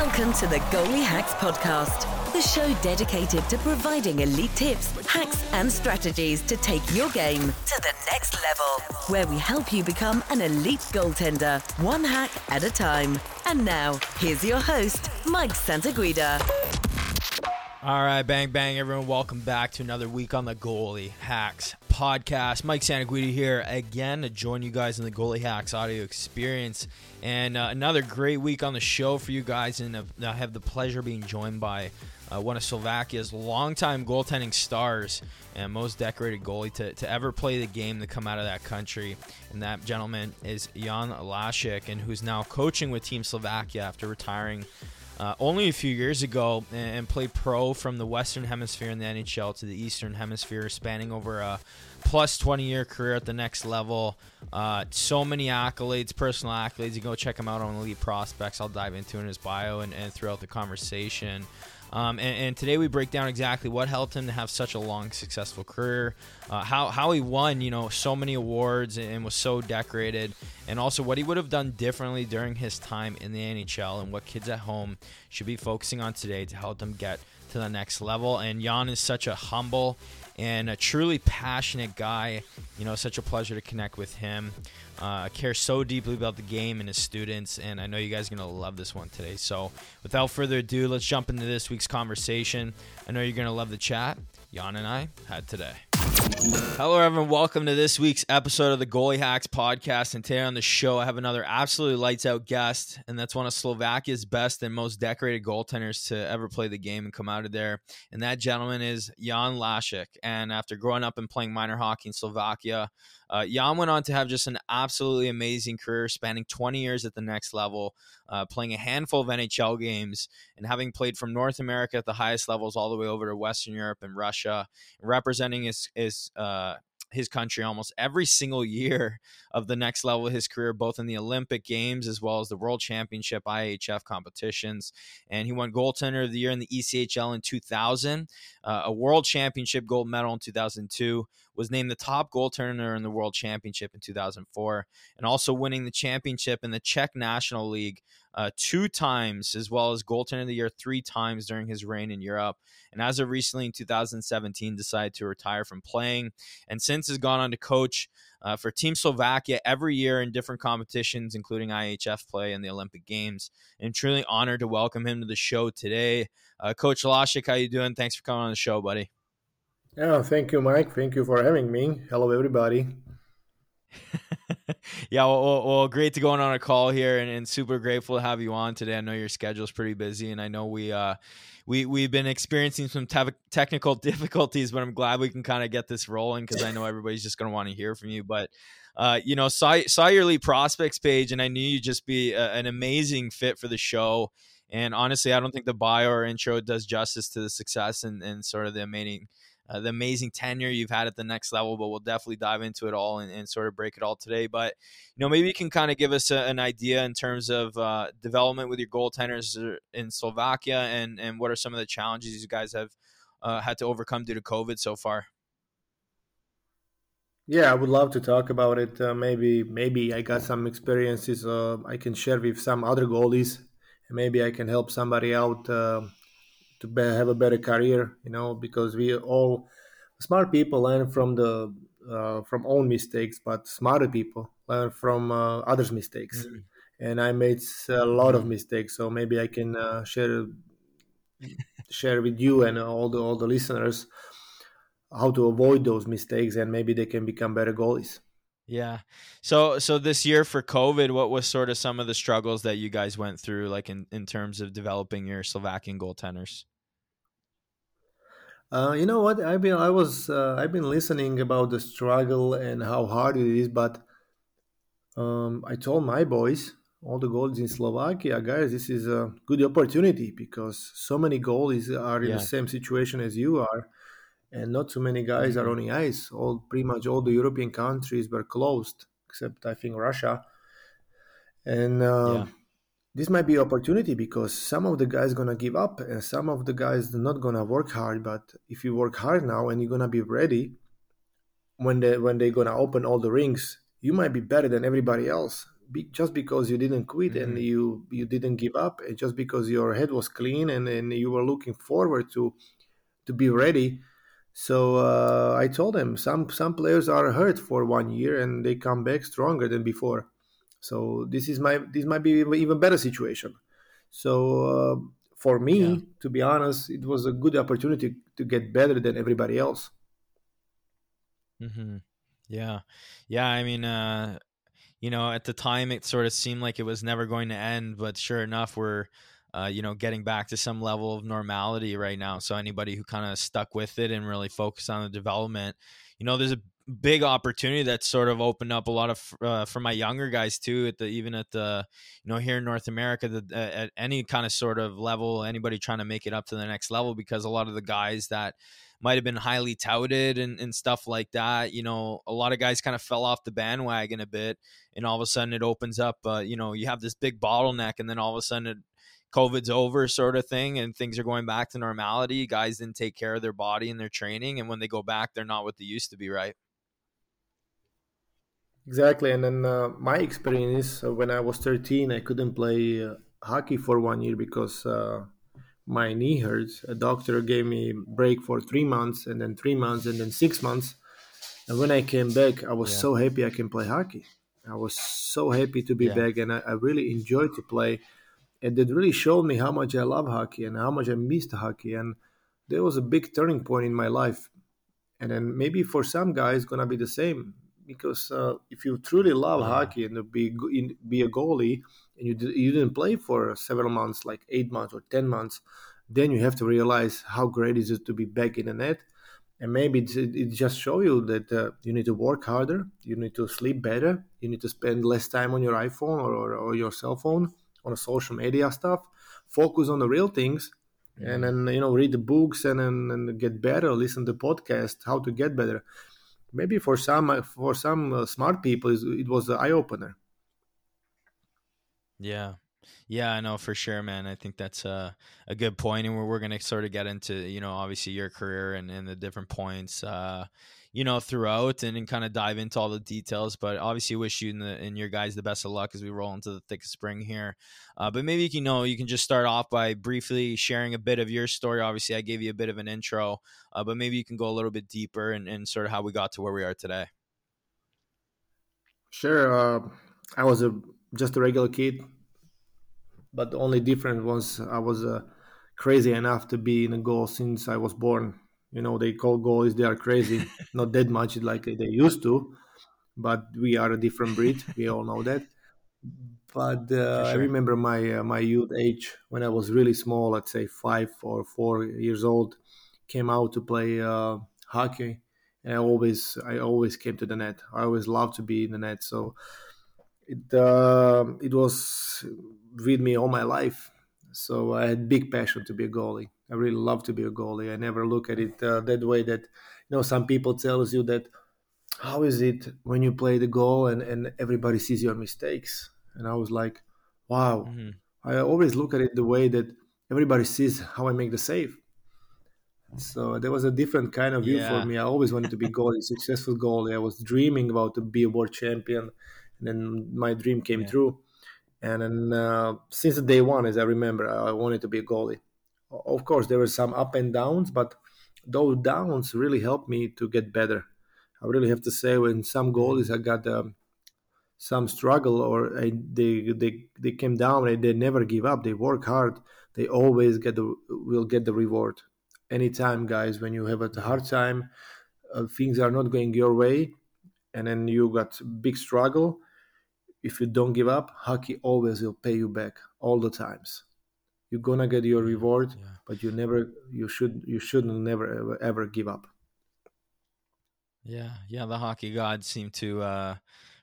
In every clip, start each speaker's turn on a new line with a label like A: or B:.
A: Welcome to the Goalie Hacks Podcast, the show dedicated to providing elite tips, hacks, and strategies to take your game to the next level, where we help you become an elite goaltender, one hack at a time. And now, here's your host, Mike Santaguida.
B: All right, bang, bang, everyone. Welcome back to another week on the Goalie Hacks podcast. Mike Santaguida here again to join you guys in the Goalie Hacks audio experience. And uh, another great week on the show for you guys. And uh, I have the pleasure of being joined by uh, one of Slovakia's longtime goaltending stars and most decorated goalie to, to ever play the game to come out of that country. And that gentleman is Jan Lasak, and who's now coaching with Team Slovakia after retiring uh, only a few years ago and played pro from the Western Hemisphere in the NHL to the Eastern Hemisphere, spanning over a plus 20 year career at the next level. Uh, so many accolades, personal accolades. You go check him out on Elite Prospects. I'll dive into in his bio and, and throughout the conversation. Um, and, and, today we break down exactly what helped him to have such a long, successful career, uh, how, how he won, you know, so many awards and was so decorated, and also what he would have done differently during his time in the NHL and what kids at home should be focusing on today to help them get to the next level. And Jan is such a humble and a truly passionate guy. You know, such a pleasure to connect with him. Uh, cares so deeply about the game and his students, and I know you guys are going to love this one today. So, without further ado, let's jump into this week's conversation. I know you're going to love the chat Jan and I had today. Hello, everyone. Welcome to this week's episode of the Goalie Hacks podcast. And today on the show, I have another absolutely lights out guest, and that's one of Slovakia's best and most decorated goaltenders to ever play the game and come out of there. And that gentleman is Jan Lasak. And after growing up and playing minor hockey in Slovakia, uh, Jan went on to have just an absolutely amazing career, spanning 20 years at the next level, uh, playing a handful of NHL games, and having played from North America at the highest levels all the way over to Western Europe and Russia, representing his, his uh, his country almost every single year of the next level of his career, both in the Olympic Games as well as the World Championship IHF competitions. And he won Goaltender of the Year in the ECHL in 2000, uh, a World Championship gold medal in 2002, was named the top goaltender in the World Championship in 2004, and also winning the championship in the Czech National League uh, two times, as well as goaltender of the year three times during his reign in Europe. And as of recently in 2017, decided to retire from playing, and since has gone on to coach. Uh, for Team Slovakia every year in different competitions, including IHF play and the Olympic Games. And truly honored to welcome him to the show today. Uh, Coach Lasak, how you doing? Thanks for coming on the show, buddy.
C: Yeah, thank you, Mike. Thank you for having me. Hello, everybody.
B: yeah, well, well, great to go on a call here, and, and, super grateful to have you on today. I know your schedule is pretty busy, and I know we uh, we we've been experiencing some te- technical difficulties, but I'm glad we can kind of get this rolling because I know everybody's just going to want to hear from you. But uh, you know, saw saw your Elite Prospects page, and I knew you'd just be a, an amazing fit for the show. And honestly, I don't think the bio or intro does justice to the success and, and sort of the amazing uh, the amazing tenure you've had at the next level, but we'll definitely dive into it all and, and sort of break it all today. But, you know, maybe you can kind of give us a, an idea in terms of uh, development with your goaltenders in Slovakia and, and what are some of the challenges you guys have uh, had to overcome due to COVID so far?
C: Yeah, I would love to talk about it. Uh, maybe, maybe I got some experiences uh, I can share with some other goalies. Maybe I can help somebody out uh, to be, have a better career you know because we all smart people learn from the uh, from own mistakes but smarter people learn from uh, others mistakes mm-hmm. and i made a lot of mistakes so maybe i can uh, share share with you and all the all the listeners how to avoid those mistakes and maybe they can become better goalies
B: yeah. So so this year for COVID, what was sort of some of the struggles that you guys went through, like in, in terms of developing your Slovakian goaltenders?
C: Uh, you know what? I've been I was uh, I've been listening about the struggle and how hard it is, but um, I told my boys, all the goalies in Slovakia, guys, this is a good opportunity because so many goalies are in yeah. the same situation as you are, and not too many guys mm-hmm. are on the ice. All pretty much all the European countries were closed, except I think Russia, and. Uh, yeah this might be opportunity because some of the guys gonna give up and some of the guys are not gonna work hard but if you work hard now and you're gonna be ready when they when they're gonna open all the rings you might be better than everybody else be, just because you didn't quit
B: Mm-hmm.
C: and you you didn't give up, and just because your head was clean and, and you were looking forward to to be ready. So uh, I told them some some players are hurt for one year and they come back stronger than before. So this is my this might be even better situation. So uh, for me,
B: Yeah.
C: to be honest, it was a good opportunity to get better than everybody else.
B: Mm-hmm. Yeah, yeah. I mean, uh, you know, at the time it sort of seemed like it was never going to end, but sure enough, we're, uh, you know, getting back to some level of normality right now. So anybody who kind of stuck with it and really focused on the development, you know, there's a big opportunity that's sort of opened up a lot of uh, for my younger guys too. At the even at the, you know, here in North America, the, uh, at any kind of sort of level, anybody trying to make it up to the next level, because a lot of the guys that might have been highly touted and, and stuff like that. You know, a lot of guys kind of fell off the bandwagon a bit, and all of a sudden it opens up. Uh, you know, you have this big bottleneck, and then all of a sudden it, COVID's over, sort of thing, and things are going back to normality. Guys didn't take care of their body and their training, and when they go back, they're not what they used to be, right?
C: Exactly, and then uh, my experience uh, when I was 13, I couldn't play uh, hockey for one year because uh, my knee hurts. A doctor gave me break for three months, and then three months, and then six months. And when I came back, I was
B: Yeah.
C: so happy I can play hockey. I was so happy to be
B: Yeah.
C: back, and I, I really enjoyed to play. And it really showed me how much I love hockey and how much I missed hockey. And there was a big turning point in my life. And then maybe for some guys, it's gonna be the same because uh, if you truly love hockey and be in- be a goalie and you d- you didn't play for several months, like eight months or ten months, then you have to realize how great is it to be back in the net. And maybe it, it just show you that uh, you need to work harder, you need to sleep better, you need to spend less time on your iPhone or, or, or your cell phone on social media stuff. Focus on the real things, and then you know read the books and then and get better. Listen to podcasts, how to get better. Maybe for some for some uh, smart people, it was an eye opener.
B: Yeah. Yeah, I know for sure, man. I think that's a, a good point, and we're, we're going to sort of get into, you know, obviously your career and, and the different points, uh, you know, throughout and, and kind of dive into all the details. But obviously, wish you and, the, and your guys the best of luck as we roll into the thick of spring here. Uh, but maybe you can know you can just start off by briefly sharing a bit of your story. Obviously, I gave you a bit of an intro, uh, but maybe you can go a little bit deeper and, and sort of how we got to where we are today.
C: Sure, uh, I was a just a regular kid, but the only difference was I was uh, crazy enough to be in a goal since I was born. You know, they call goalies they are crazy, not that much like they used to, but we are a different breed. We all know that. But uh, I remember my uh, my youth age when I was really small, let's say five or four years old, came out to play uh, hockey, and I always I always came to the net. I always loved to be in the net, so it uh, it was with me all my life. So I had big passion to be a goalie. I really love to be a goalie. I never look at it uh, that way. That you know, some people tells you that how is it when you play the goal and, and everybody sees your mistakes? And I was like, wow.
B: Mhm.
C: I always look at it the way that everybody sees how I make the save. So there was a different kind of view
B: Yeah.
C: for me. I always wanted to be goalie, successful goalie. I was dreaming about to be a world champion, and then my dream came
B: Yeah.
C: true. And then uh, since day one, as I remember, I wanted to be a goalie. Of course, there were some up and downs, but those downs really helped me to get better. I really have to say, when some goalies I got um, some struggle or I, they they they came down, and they never give up. They work hard. They always get the will get the reward. Anytime, guys, when you have a hard time, uh, things are not going your way, and then you got big struggle. If you don't give up, hockey always will pay you back all the times. You're gonna get your reward,
B: yeah.
C: but you never you should you shouldn't never ever, ever give up.
B: Yeah, yeah. The hockey gods seem to uh,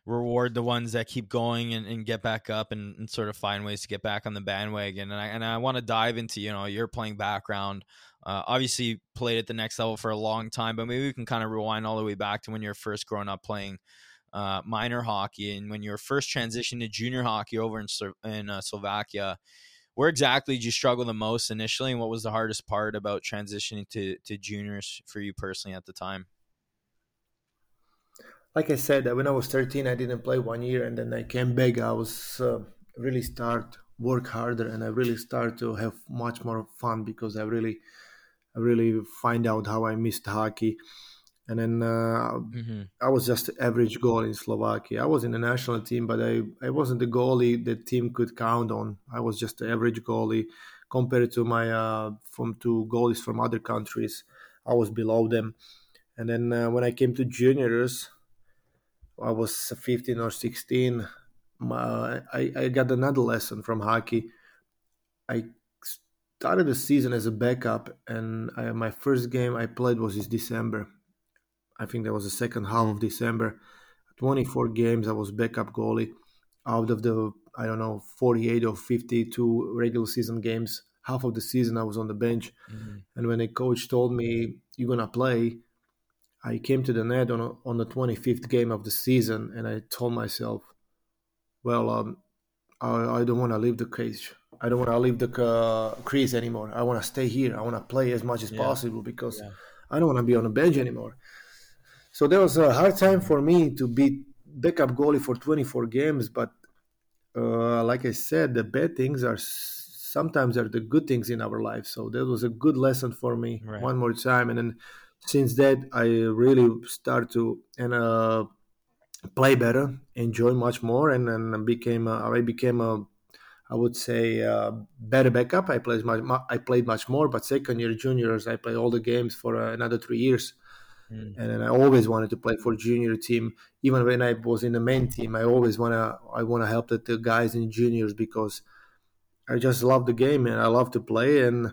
B: reward the ones that keep going and, and get back up and, and sort of find ways to get back on the bandwagon. And I and I want to dive into you know your playing background. Uh, obviously, played at the next level for a long time, but maybe we can kind of rewind all the way back to when you were first growing up playing uh, minor hockey and when you were first transitioned to junior hockey over in in uh, Slovakia. Where exactly did you struggle the most initially, and what was the hardest part about transitioning to to juniors for you personally at the time?
C: like I said, when I was 13, I didn't play one year, and then I came back. I was uh, really start work harder, and I really start to have much more fun because I really, I really find out how I missed hockey. And then uh, mm-hmm. I was just average goal in Slovakia. I was in the national team, but I, I wasn't the goalie the team could count on. I was just the average goalie compared to my uh, from two goalies from other countries. I was below them. And then uh, when I came to juniors, I was 15 or 16. My, I, I got another lesson from hockey. I started the season as a backup, and I, my first game I played was in December. I think that was the second half of December. 24 games, I was backup goalie. Out of the, I don't know, 48 or 52 regular season games, half of the season I was on the bench. Mm-hmm. And when a coach told me, you're going to play, I came to the net on, a, on the 25th game of the season, and I told myself, well, um, I, I, don't want to leave the cage. I don't want to leave the uh, crease anymore. I want to stay here. I want to play as much as yeah. possible because yeah. I don't want to be on the bench anymore. So there was a hard time for me to be backup goalie for 24 games. But uh, like I said, the bad things are sometimes are the good things in our life. So that was a good lesson for me right. one more time. And then since that I really start to and uh, play better, enjoy much more, and then became a, I became a I would say uh, better backup. I played much I played much more, but second year juniors I played all the games for uh, another three years. Mm. And then I always wanted to play for junior team. Even when I was in the main team, I always wanna I wanna help the, the guys in juniors because I just love the game and I love to play. And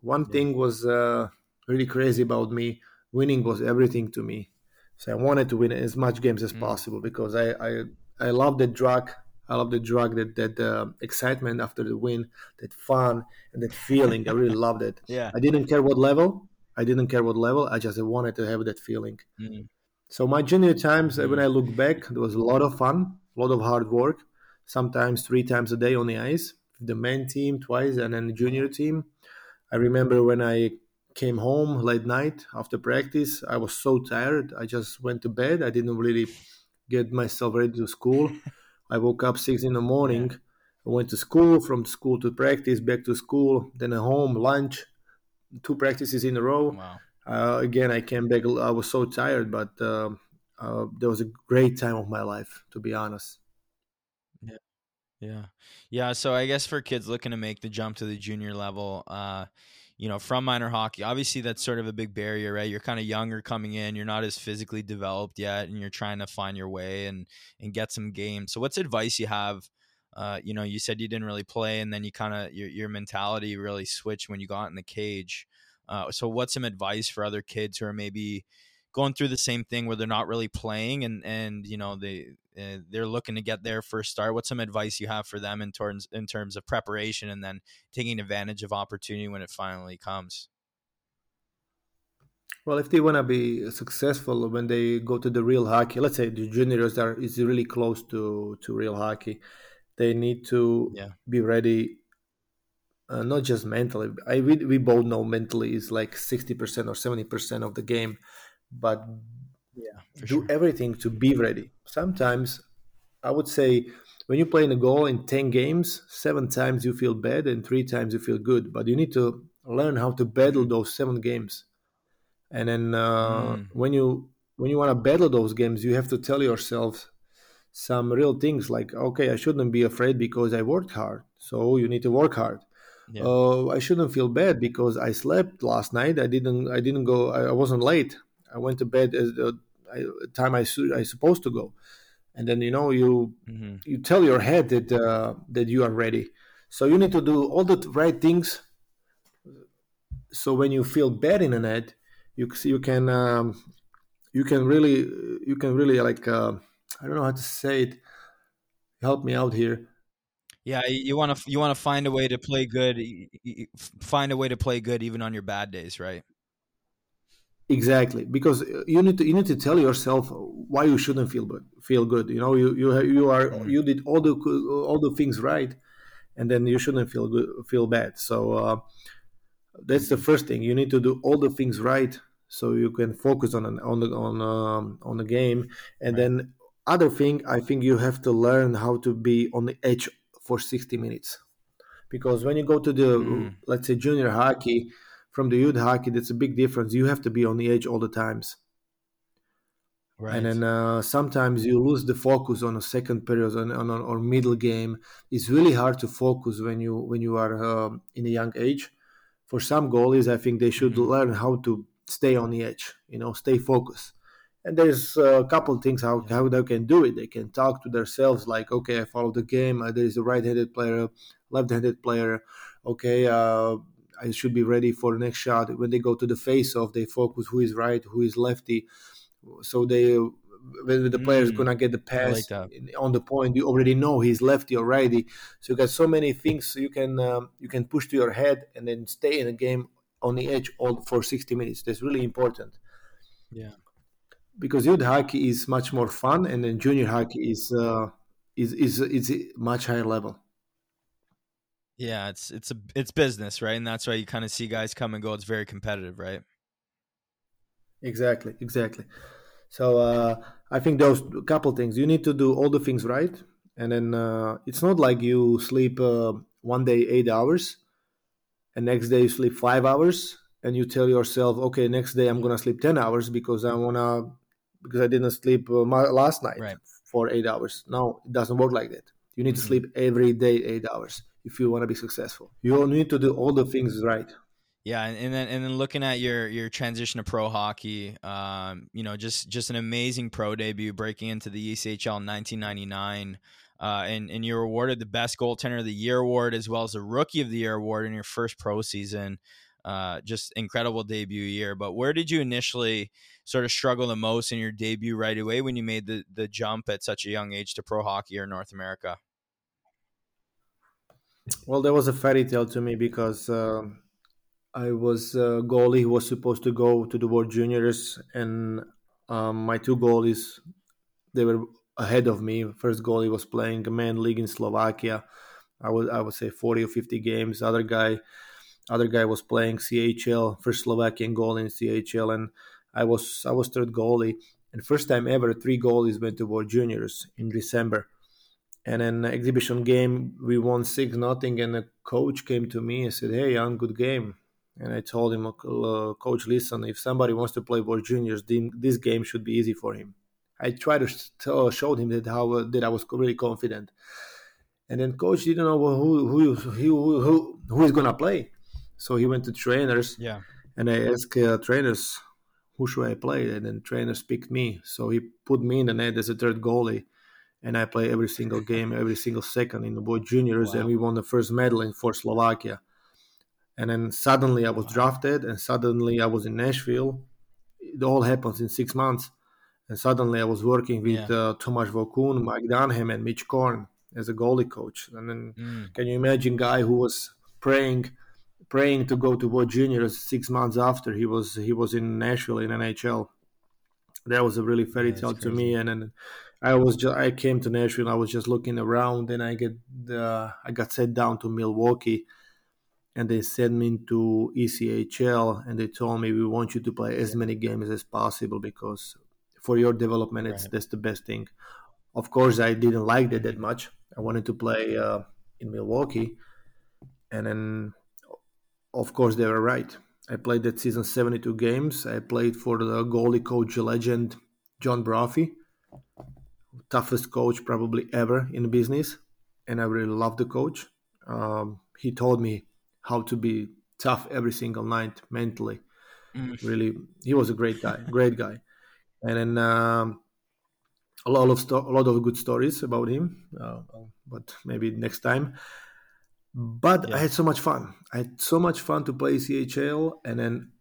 C: one yeah. thing was uh, really crazy about me. Winning was everything to me. So I wanted to win as much games as mm. possible because I, I I love the drug. I love the drug that that uh, excitement after the win, that fun and that feeling. I really loved it.
B: Yeah.
C: I didn't care what level. I didn't care what level. I just wanted to have that feeling. Mm. So my junior times, mm. when I look back, there was a lot of fun, a lot of hard work. Sometimes three times a day on the ice. The main team twice, and then the junior team. I remember when I came home late night after practice. I was so tired. I just went to bed. I didn't really get myself ready to school. I woke up six in the morning. I went to school, from school to practice, back to school, then home, lunch, two practices in a row. Wow. Uh, again, I came back. I was so tired, but uh, uh, there was a great time of my life, to be honest.
B: Yeah, yeah, yeah. So I guess for kids looking to make the jump to the junior level, uh, you know, from minor hockey. Obviously, that's sort of a big barrier, right? You're kind of younger coming in. You're not as physically developed yet, and you're trying to find your way and and get some games. So, what's advice you have? Uh, you know, you said you didn't really play, and then you kind of your your mentality really switched when you got in the cage. Uh, so, what's some advice for other kids who are maybe going through the same thing where they're not really playing and and you know they uh, they're looking to get their first start. What's some advice you have for them in terms in terms of preparation and then taking advantage of opportunity when it finally comes?
C: Well, if they want to be successful when they go to the real hockey, let's say the juniors are is really close to to real hockey, they need to yeah. be ready. Uh, not just mentally. I we, we both know mentally is like sixty percent or seventy percent of the game, but yeah, do sure. everything to be ready. Sometimes I would say when you play in a goal in 10 games, seven times you feel bad and three times you feel good. But you need to learn how to battle mm-hmm. those seven games. And then uh, mm. when you when you want to battle those games, you have to tell yourself some real things like, okay, I shouldn't be afraid because I worked hard. So you need to work hard. Yeah. Uh, I shouldn't feel bad because I slept last night. I didn't. I didn't go. I, I wasn't late. I went to bed at the time I su- I supposed to go, and then you know you mm-hmm. you tell your head that uh, that you are ready. So you need to do all the right things. So when you feel bad in a net, you you can um, you can really you can really like uh, I don't know how to say it. Help me out here.
B: Yeah, you want to you want to find a way to play good. Find a way to play good even on your bad days, right?
C: Exactly, because uh, you need to you need to tell yourself why you shouldn't feel good. Feel good, you know. You you you are mm. you did all the all the things right, and then you shouldn't feel good, feel bad. So uh, that's the first thing. You need to do all the things right so you can focus on an, on the on um, on the game. And right. then other thing, I think you have to learn how to be on the edge for 60 minutes, because when you go to the mm. let's say junior hockey from the youth hockey, that's a big difference. You have to be on the edge all the times. Right. And then uh, sometimes you lose the focus on a second period on, on, on, or middle game. It's really hard to focus when you when you are um, in a young age. For some goalies, I think they should mm-hmm. learn how to stay on the edge. You know, stay focused. And there's a couple things how, how they can do it. They can talk to themselves like, okay, I follow the game. Uh, there is a right-handed player, left-handed player. Okay, uh, I should be ready for the next shot. When they go to the face-off, they focus who is right, who is lefty so they when the player is mm, gonna get the pass like on the point, you already know he's lefty already. So you got so many things you can um, you can push to your head and then stay in the game on the edge all for 60 minutes. That's really important.
B: Yeah,
C: because youth hockey is much more fun, and then junior hockey is uh, is is is much higher level.
B: Yeah, it's it's a it's business, right? And that's why you kind of see guys come and go. It's very competitive, right?
C: Exactly, exactly. So uh, I think those couple things you need to do all the things right, and then uh, it's not like you sleep uh, one day eight hours, and next day you sleep five hours, and you tell yourself, okay, next day I'm gonna sleep ten hours because I wanna because I didn't sleep uh, last night
B: right.
C: for eight hours. No, it doesn't work like that. You need mm-hmm. to sleep every day eight hours if you want to be successful. You need to do all the things right.
B: Yeah, and, then and then looking at your your transition to pro hockey, um, you know, just just an amazing pro debut, breaking into the ECHL in 1999, uh, and and you were awarded the best goaltender of the year award as well as the rookie of the year award in your first pro season. Uh, just incredible debut year. But where did you initially sort of struggle the most in your debut right away when you made the the jump at such a young age to pro hockey or North America?
C: Well, there was a fairy tale to me because. Um I was a goalie who was supposed to go to the World Juniors, and um, my two goalies they were ahead of me. First goalie was playing a man league in Slovakia. I would I would say forty or fifty games. Other guy, other guy was playing CHL, first Slovakian goalie in CHL, and I was I was third goalie. And first time ever, three goalies went to World Juniors in December. And an exhibition game, we won six nothing, and the coach came to me and said, "Hey, young, good game." and I told him, uh, Coach, listen, if somebody wants to play World Juniors, this game should be easy for him. I tried to show, him that how uh, that I was really confident, and then Coach didn't know who who who who, who is gonna play, so he went to trainers.
B: Yeah,
C: and I asked uh, trainers, who should I play? And then trainers picked me, so he put me in the net as a third goalie and I play every single game, every single second in the World Juniors, wow. and we won the first medal in for Slovakia and then suddenly I was drafted, and suddenly I was in Nashville. It all happens in six months, and suddenly I was working with yeah. uh, Vokoun, Mike Dunham, and Mitch Korn as a goalie coach. And then, mm. can you imagine, guy who was praying, praying to go to World Juniors six months after he was he was in Nashville in NHL. That was a really fairy tale to me, and then. I was just I came to Nashville. I was just looking around, and I get the I got sent down to Milwaukee, and they sent me to ECHL and they told me we want you to play as many games as possible because for your development it's right. that's the best thing. Of course, I didn't like that that much. I wanted to play uh, in Milwaukee, and then of course they were right. I played that season 72 games. I played for the goalie coach legend John Brophy, toughest coach probably ever in the business, and I really loved the coach. Um, he told me how to be tough every single night mentally. Mm. Really, he was a great guy, great guy. And then um, a lot of sto- a lot of good stories about him, uh, but maybe next time. But yeah. I had so much fun. I had so much fun to play CHL, and then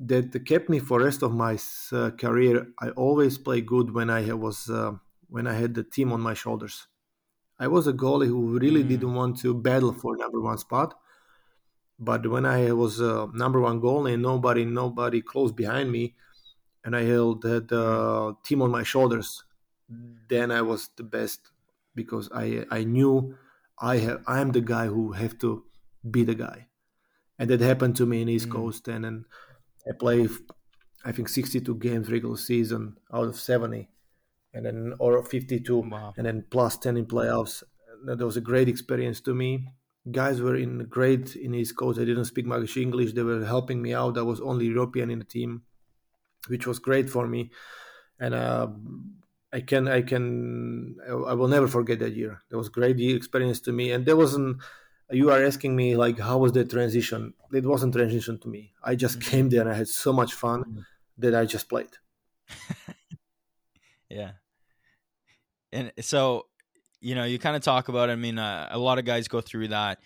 C: that kept me for rest of my uh, career. I always play good when I was uh, when I had the team on my shoulders. I was a goalie who really mm. didn't want to battle for number one spot. But when I was uh, number one goalie and nobody, nobody close behind me, and I held the uh, team on my shoulders, then I was the best because I I knew I have I am the guy who have to be the guy, and that happened to me in East mm. Coast, and then I play I think 62 games regular season out of 70, and then or 52, wow. and then plus 10 in playoffs. That was a great experience to me. Guys were in great in East Coast. I didn't speak much English. They were helping me out. I was only European in the team, which was great for me. And uh, I can, I can, I will never forget that year. That was great experience to me. And there wasn't you are asking me like how was the transition it wasn't transition to me i just mm-hmm. came there and i had so much fun mm-hmm. that i just played
B: yeah and so you know you kind of talk about i mean uh, a lot of guys go through that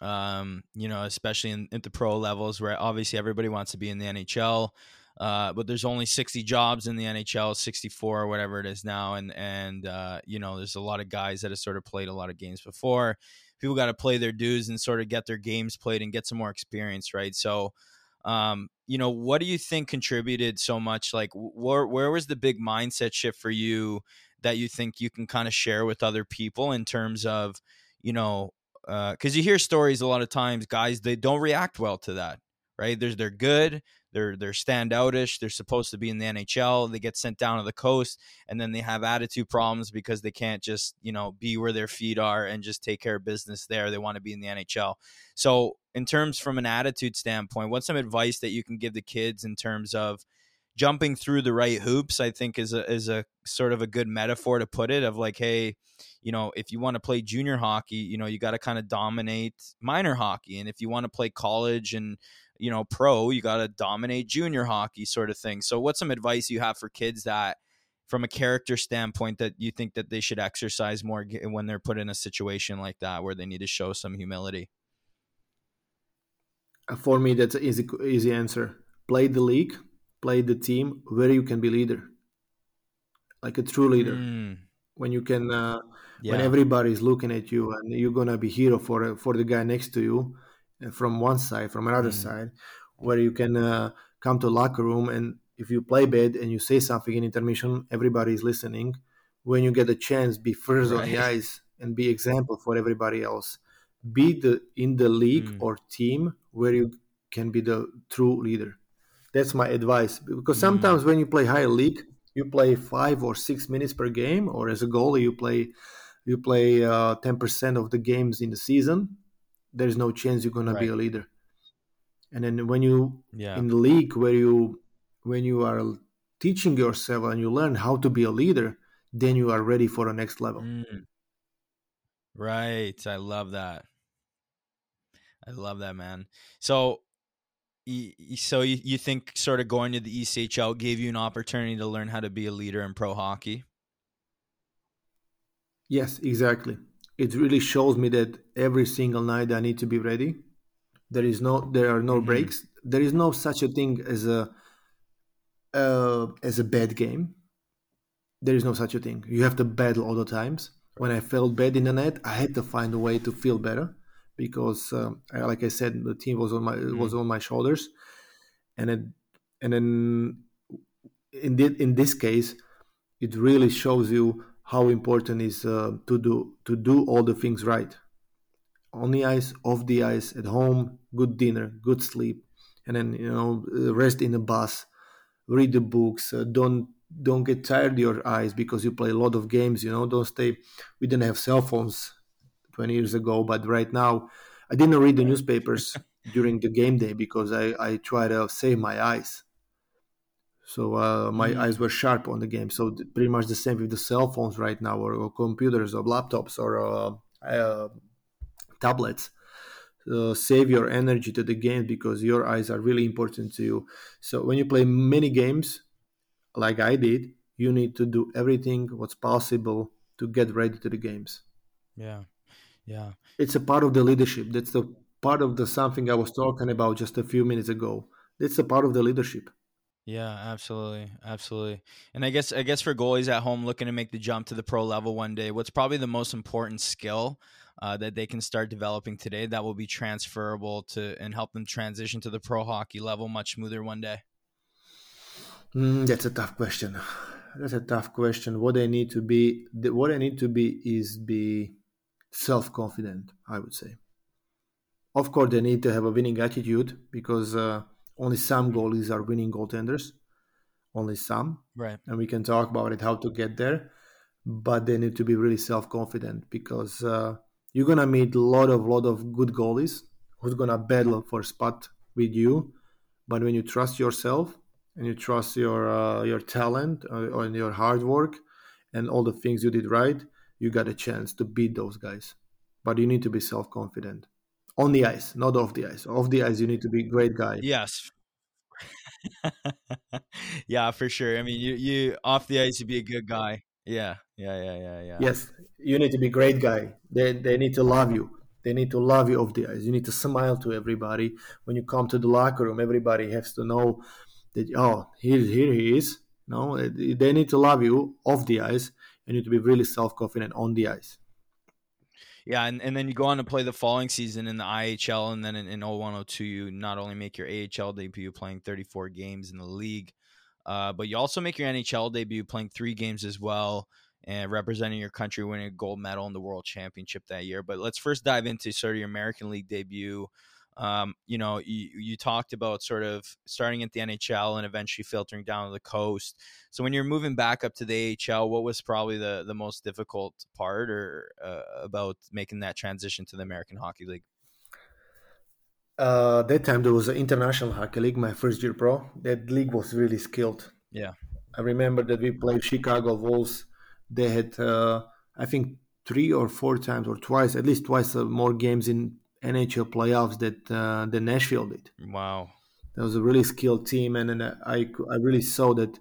B: um, you know especially in, at the pro levels where obviously everybody wants to be in the nhl uh, but there's only 60 jobs in the NHL, 64 or whatever it is now, and and uh, you know there's a lot of guys that have sort of played a lot of games before, people got to play their dues and sort of get their games played and get some more experience, right? So, um, you know, what do you think contributed so much? Like, where where was the big mindset shift for you that you think you can kind of share with other people in terms of, you know, because uh, you hear stories a lot of times, guys they don't react well to that, right? There's they're good, they're they're standoutish. They're supposed to be in the NHL. They get sent down to the coast, and then they have attitude problems because they can't just you know be where their feet are and just take care of business there. They want to be in the NHL. So, in terms from an attitude standpoint, what's some advice that you can give the kids in terms of jumping through the right hoops? I think is a is a sort of a good metaphor to put it. Of like, hey, you know, if you want to play junior hockey, you know, you got to kind of dominate minor hockey, and if you want to play college and you know, pro, you got to dominate junior hockey sort of thing. So what's some advice you have for kids that from a character standpoint that you think that they should exercise more when they're put in a situation like that where they need to show some humility?
C: Uh, for me, that's an easy, easy answer. Play the league, play the team where you can be leader, like a true leader. Mm. When you can, uh, yeah. when everybody is looking at you and you're gonna be hero for for the guy next to you, from one side, from another mm. side, where you can uh, come to locker room and if you play bad and you say something in intermission, everybody is listening. When you get a chance, be first right. on the ice and be example for everybody else. Be the in the league mm. or team where you can be the true leader. That's my advice. Because sometimes mm. when you play high league, you play five or six minutes per game, or as a goalie, you play you play uh, ten percent of the games in the season there's no chance you're gonna right. be a leader. And then when you yeah. in the league where you when you are teaching yourself and you learn how to be a leader, then you are ready for the next level. Mm.
B: Right. I love that. I love that, man. So, so you, you think sort of going to the ECHL gave you an opportunity to learn how to be a leader in pro hockey?
C: Yes, exactly it really shows me that every single night I need to be ready. There is no, there are no mm-hmm. breaks. There is no such a thing as a uh, as a bad game. There is no such a thing. You have to battle all the times. When I felt bad in the net, I had to find a way to feel better because, um, like I said, the team was on my mm-hmm. was on my shoulders, and it, and then in the, in this case, it really shows you how important is uh, to do to do all the things right. On the ice off the ice at home good dinner good sleep and then you know rest in the bus read the books uh, don't don't get tired your eyes because you play a lot of games you know don't stay we didn't have cell phones 20 years ago but right now i didn't read the newspapers during the game day because i i try to save my eyes so uh, my mm. eyes were sharp on the game. So th- pretty much the same with the cell phones right now, or, or computers, or laptops, or uh, uh, tablets. save your energy to the game because your eyes are really important to you. So when you play many games, like I did, you need to do everything what's possible to get ready to the games.
B: Yeah, yeah.
C: It's a part of the leadership. That's the part of the something I was talking about just a few minutes ago. That's a part of the leadership.
B: Yeah, absolutely, absolutely. And I guess I guess for goalies at home looking to make the jump to the pro level one day, what's probably the most important skill uh, that they can start developing today that will be transferable to and help them transition to the pro hockey level much smoother one day?
C: Mm, that's a tough question. That's a tough question. What they need to be, what they need to be is be self confident. I would say. Of course, they need to have a winning attitude because. Uh, only some goalies are winning goaltenders. only some,
B: Right.
C: and we can talk about it how to get there. But they need to be really self confident because uh, you're gonna meet a lot of lot of good goalies who's gonna battle for spot with you. But when you trust yourself and you trust your uh, your talent uh, and your hard work and all the things you did right, you got a chance to beat those guys. But you need to be self confident on the ice, not off the ice. Off the ice, you need to be a great guy.
B: Yes. yeah, for sure. I mean, you you off the ice to be a good guy. Yeah, yeah, yeah, yeah, yeah.
C: Yes, you need to be a great guy. They they need to love you. They need to love you off the ice. You need to smile to everybody when you come to the locker room. Everybody has to know that oh here here he is. No, they need to love you off the ice. You need to be really self confident on the ice.
B: Yeah, and, and then you go on to play the following season in the IHL, and then in, in 0102, you not only make your AHL debut playing 34 games in the league, uh, but you also make your NHL debut playing three games as well and representing your country, winning a gold medal in the World Championship that year. But let's first dive into sort of your American League debut. Um, you know, you, you talked about sort of starting at the NHL and eventually filtering down to the coast. So when you're moving back up to the AHL, what was probably the, the most difficult part or uh, about making that transition to the American Hockey League?
C: Uh, that time there was an international hockey league, my first year pro. That league was really skilled.
B: Yeah,
C: I remember that we played Chicago Wolves. They had, uh, I think, three or four times or twice, at least twice uh, more games in NHL playoffs that uh, the Nashville did.
B: Wow,
C: that was a really skilled team, and, and I I really saw that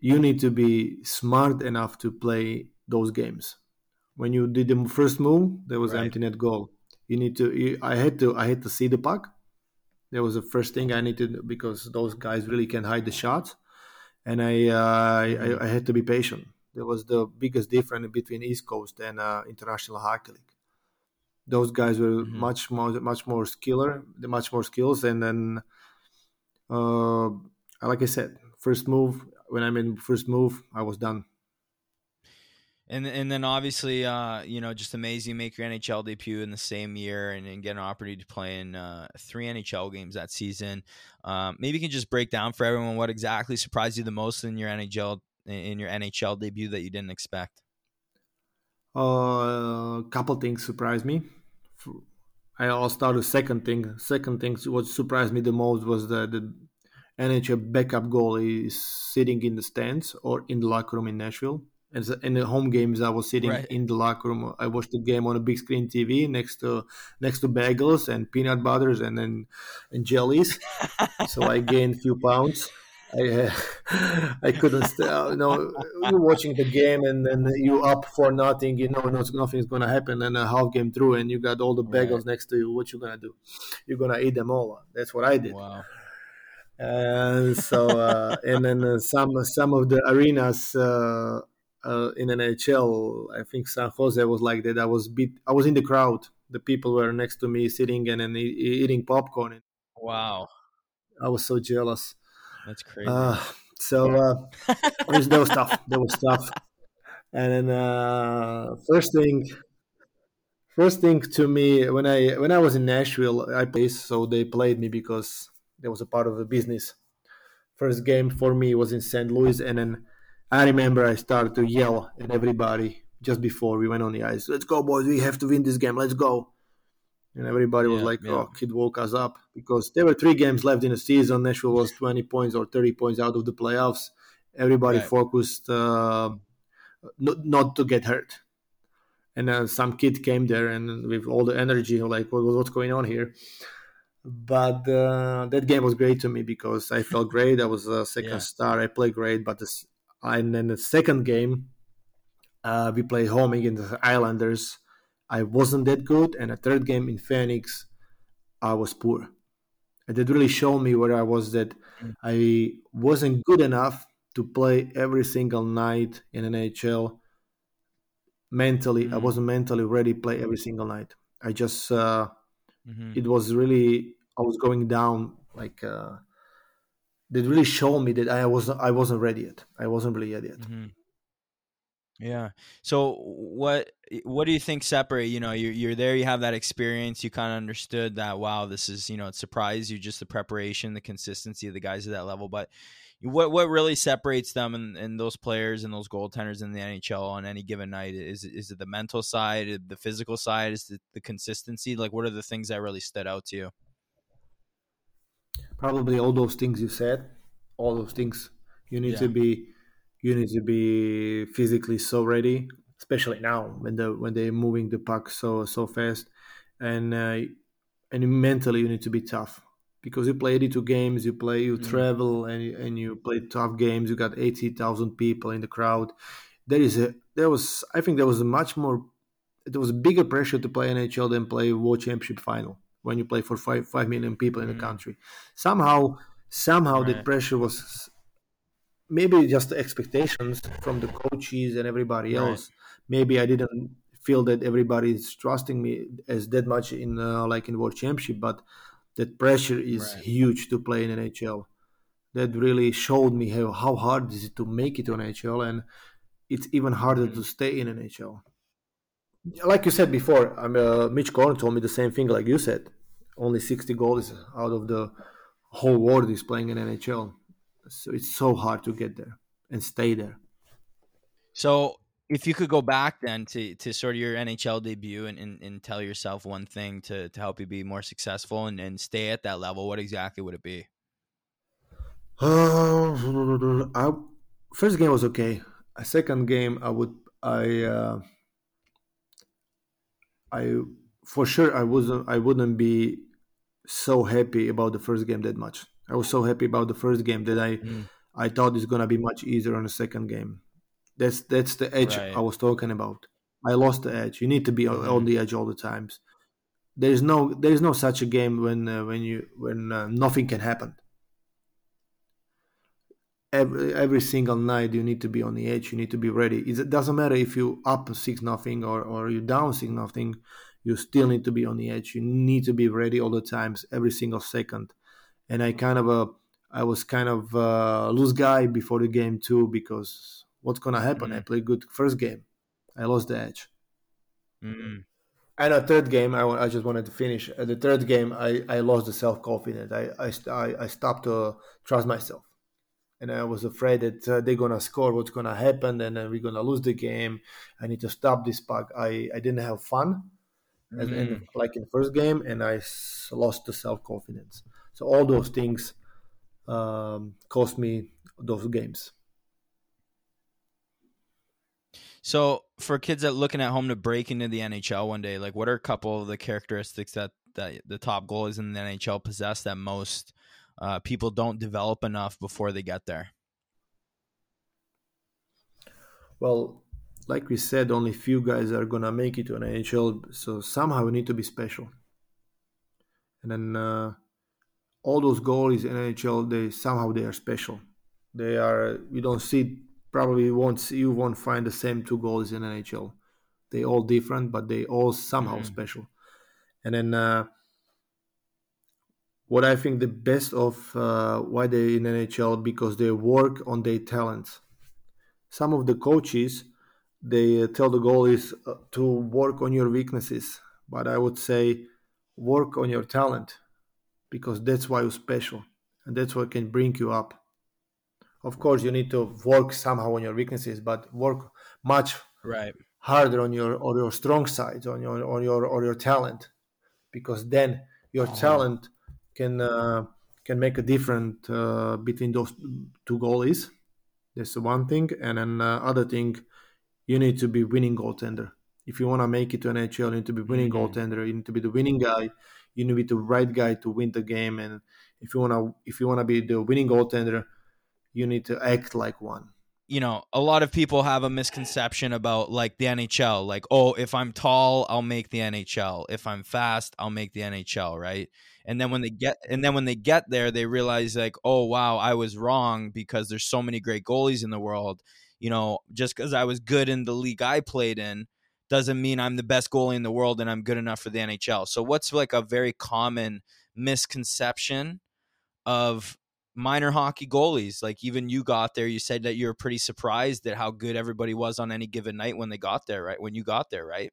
C: you need to be smart enough to play those games. When you did the first move, there was
B: Right.
C: empty net goal. You need to. You, I had to. I had to see the puck. That was the first thing I needed because those guys really can hide the shots, and I uh, I, I had to be patient. That was the biggest difference between East Coast and uh, International Hockey League. Those guys were
B: Mhm.
C: much more much more skiller, much more skills, and then uh, like I said, first move when I made first move, I was done.
B: and and then obviously, uh, you know, just amazing. You make your NHL debut in the same year, and, and get an opportunity to play in uh, three NHL games that season. Um, maybe you can just break down for everyone what exactly surprised you the most in your NHL in your NHL debut that you didn't expect.
C: A couple things surprised me. I'll start with second thing. Second thing, what surprised me the most was the, the NHL backup goalie is sitting in the stands or in the locker room in Nashville. And in the home games, I was sitting
B: Right.
C: in the locker room. I watched the game on a big screen TV next to next to bagels and peanut butters and then and jellies. so I gained a few pounds. I uh, I couldn't. St- uh, you know, you're watching the game and then you up for nothing. You know, no, nothing's gonna happen. And a half game through, and you got all the bagels
B: Right.
C: next to you. What you gonna do? You're gonna eat them all. That's what I did.
B: Wow.
C: And so, uh, and then uh, some some of the arenas uh, uh, in NHL, I think San Jose was like that. I was bit. I was in the crowd. The people were next to me, sitting and, and e- eating popcorn.
B: Wow.
C: I was so jealous.
B: That's crazy.
C: Uh, so uh, it was, that was tough. That was tough. And then uh, first thing, first thing to me when I when I was in Nashville, I played. So they played me because that was a part of the business. First game for me was in St. Louis, and then I remember I started to yell at everybody just before we went on the ice. Let's go, boys! We have to win this game. Let's go! And everybody was
B: Yeah,
C: like,
B: yeah.
C: "Oh, kid woke us up," because there were three games left in the season. Nashville was twenty points or thirty points out of the playoffs. Everybody
B: Right.
C: focused uh, not, not to get hurt. And uh, some kid came there and with all the energy, like, what, what's going on here? But uh, that game was great to me because I felt great. I was a second
B: Yeah.
C: star. I played great. But this, and then the second game, uh, we played home against the Islanders. I wasn't that good. And a third game in Phoenix, I was poor. And that really showed me where I was that
B: Mm.
C: I wasn't good enough to play every single night in NHL. Mentally, I
B: Mm.
C: wasn't mentally ready to play every single night. I just, uh,
B: hmm
C: it was really, I was going down like, uh, that really showed me that I wasn't, I wasn't ready yet. I wasn't really ready yet.
B: hmm Yeah. So what what do you think separate? You know, you're you're there, you have that experience, you kind of understood that. Wow, this is you know, it surprised you just the preparation, the consistency of the guys at that level. But what what really separates them and, and those players and those goaltenders in the NHL on any given night? Is is it the mental side, the physical side, is it the consistency? Like, what are the things that really stood out to you?
C: Probably all those things you said. All those things you need yeah. to be you need to be physically so ready, especially now when the when they're moving the puck so so fast, and uh, and mentally you need to be tough because you play 82 games, you play, you mm. travel, and and you play tough games. You got 80,000 people in the crowd. There is a there was I think there was a much more there was a bigger pressure to play NHL than play World Championship final when you play for five five million people in mm. the country. Somehow somehow right. the pressure was maybe just the expectations from the coaches and everybody else. Maybe I didn't feel that everybody is trusting me as that much in uh, like in World Championship, but that pressure is right. huge to play in NHL. That really showed me how, how hard is it to make it to NHL, and it's even harder to stay in NHL. Like you said before, I'm uh, Mitch Korn told me the same thing. Like you said, only 60 goals out of the whole world is playing in NHL, so it's so hard to get there and stay there.
B: So if you could go back then to, to sort of your NHL debut and, and, and, tell yourself one thing to, to help you be more successful and, and stay at that level, what exactly would it be?
C: Uh, I, first game was okay. A second game, I would I uh, I for sure I wasn't I wouldn't be so happy about the first game that much. I was so happy about the first game that I mm. I thought it's gonna be much easier on the second game. That's that's the edge right. I was talking about. I lost the edge. You need to be mm-hmm. on the edge all the times. There is no there is no such a game when uh, when you when uh, nothing can happen. Every every single night you need to be on the edge. You need to be ready. It doesn't matter if you up six nothing or or you down six nothing. You still need to be on the edge. You need to be ready all the times, every single second. And I kind of uh, I was kind of uh, loose guy before the game too because what's gonna happen? Mm-hmm. I played good first game, I lost the edge. Mm-hmm. And a third game, I, I just wanted to finish. At the third game, I, I lost the self confidence. I, I, I stopped to trust myself, and I was afraid that uh, they're gonna score. What's gonna happen? And then we're gonna lose the game. I need to stop this puck. I, I didn't have fun, mm-hmm. as in, like in the first game, and I lost the self confidence. So all those things um, cost me those games.
B: So for kids that looking at home to break into the NHL one day, like what are a couple of the characteristics that that the top goalies in the NHL possess that most uh, people don't develop enough before they get there?
C: Well, like we said, only few guys are gonna make it to an NHL, so somehow we need to be special. And then uh, all those goalies in NHL, they somehow they are special. They are you don't see probably won't see, you won't find the same two goals in NHL. They all different, but they all somehow mm-hmm. special. And then uh, what I think the best of uh, why they in NHL because they work on their talents. Some of the coaches they uh, tell the goalies uh, to work on your weaknesses, but I would say work on your talent because that's why you're special and that's what can bring you up of course you need to work somehow on your weaknesses but work much
B: right
C: harder on your or your strong sides on your on your or your talent because then your oh. talent can uh, can make a difference uh, between those two goalies that's one thing and then uh, other thing you need to be winning goaltender if you want to make it to NHL you need to be winning mm-hmm. goaltender you need to be the winning guy you need to be the right guy to win the game and if you want to if you want to be the winning goaltender you need to act like one
B: you know, a lot of people have a misconception about like the NHL. Like, oh, if I'm tall, I'll make the NHL. If I'm fast, I'll make the NHL, right? And then when they get and then when they get there, they realize like, oh wow, I was wrong because there's so many great goalies in the world. You know, just because I was good in the league I played in doesn't mean I'm the best goalie in the world and I'm good enough for the NHL. So what's like a very common misconception of minor hockey goalies. Like even you got there, you said that you were pretty surprised at how good everybody was on any given night when they got there, right? When you got there, right?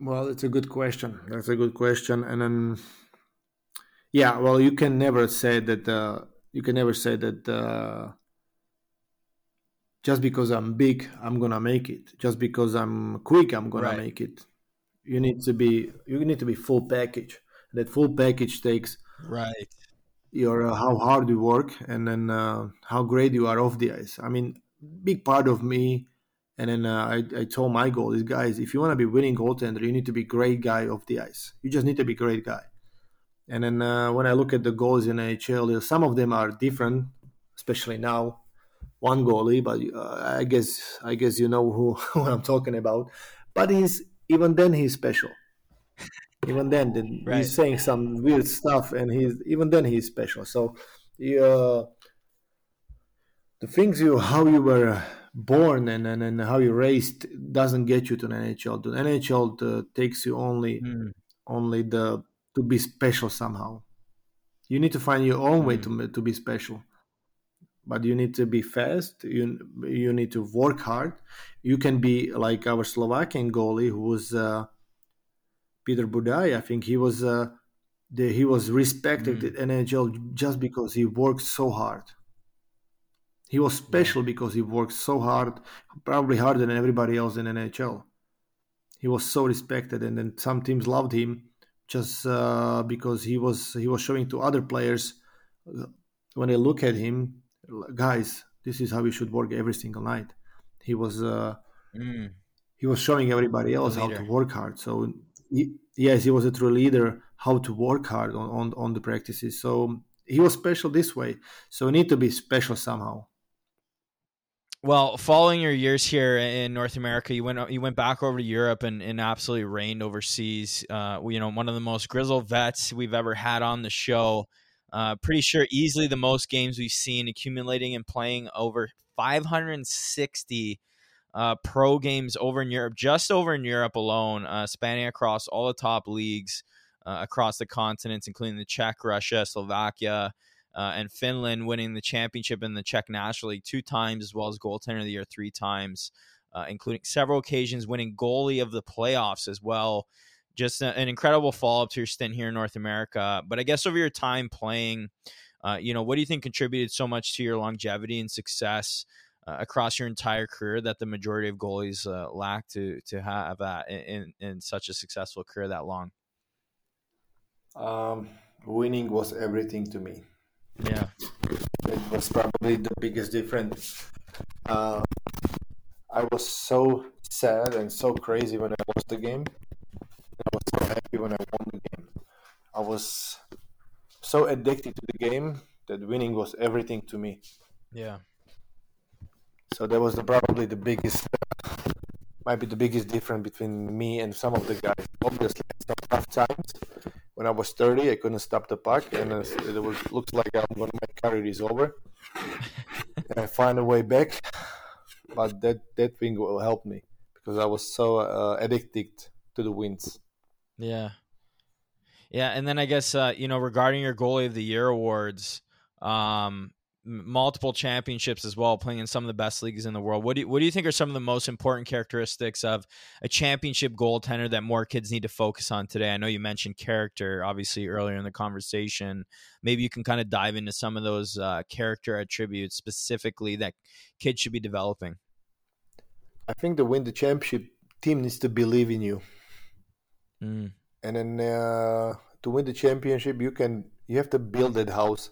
C: Well, it's a good question. That's a good question. And then, yeah, well, you can never say that uh, you can never say that uh, just because I'm big, I'm gonna make it. Just because I'm quick, I'm gonna
B: Right.
C: make it. You need to be you need to be full package. That full package takes
B: Right.
C: your uh, how hard you work and then uh, how great you are off the ice. I mean, big part of me. And then uh, I, I told my goal is guys, if you want to be winning goaltender, you need to be great guy off the ice. You just need to be great guy. And then uh, when I look at the goals in NHL, some of them are different, especially now. One goalie, but uh, I guess I guess you know who what I'm talking about. But he's even then he's special. Even then,
B: Right.
C: he's saying some weird stuff, and he's even then he's special. So, uh, the things you how you were born and, and, and how you raised doesn't get you to the NHL. The NHL uh, takes you only
B: Mm.
C: only the to be special somehow. You need to find your own way
B: Mm.
C: to to be special. But you need to be fast. You you need to work hard. You can be like our Slovakian goalie, who was uh, Peter Budaj. I think he was uh, the, he was respected
B: Mm.
C: in NHL just because he worked so hard. He was special because he worked so hard, probably harder than everybody else in NHL. He was so respected, and then some teams loved him just uh, because he was he was showing to other players uh, when they look at him, guys, this is how you should work every single night. He was uh,
B: Mm.
C: he was showing everybody else how to work hard. So he, yes, he was a true leader. How to work hard on, on on the practices. So he was special this way. So you need to be special somehow.
B: Well, following your years here in North America, you went you went back over to Europe and, and absolutely reigned overseas. Uh, you know, one of the most grizzled vets we've ever had on the show. Uh, pretty sure easily the most games we've seen, accumulating and playing over 560 uh, pro games over in Europe, just over in Europe alone, uh, spanning across all the top leagues uh, across the continents, including the Czech, Russia, Slovakia, uh, and Finland winning the championship in the Czech National League two times, as well as goaltender of the year three times, uh, including several occasions winning goalie of the playoffs as well. Just a, an incredible follow up to your stint here in North America. But I guess over your time playing, uh, you know, what do you think contributed so much to your longevity and success uh, across your entire career that the majority of goalies uh, lack to to have that in, in, such a successful career that long?
C: Um, winning was everything to me.
B: Yeah.
C: It was probably the biggest difference. Uh, I was so sad and so crazy when I lost the game. I was so happy when I won the game. I was so addicted to the game that winning was everything to me.
B: Yeah.
C: So that was the, probably the biggest, might be the biggest difference between me and some of the guys. Obviously, some tough times. When I was 30, I couldn't stop the puck, and uh, it was looks like I'm gonna my career is over. and I find a way back, but that that thing will help me because I was so uh, addicted to the wins.
B: Yeah. Yeah, and then I guess uh, you know regarding your goalie of the year awards, um, multiple championships as well, playing in some of the best leagues in the world. What do you, what do you think are some of the most important characteristics of a championship goaltender that more kids need to focus on today? I know you mentioned character, obviously earlier in the conversation. Maybe you can kind of dive into some of those uh, character attributes specifically that kids should be developing.
C: I think to win the championship, team needs to believe in you.
B: Mm,
C: and then uh, to win the championship you can you have to build that house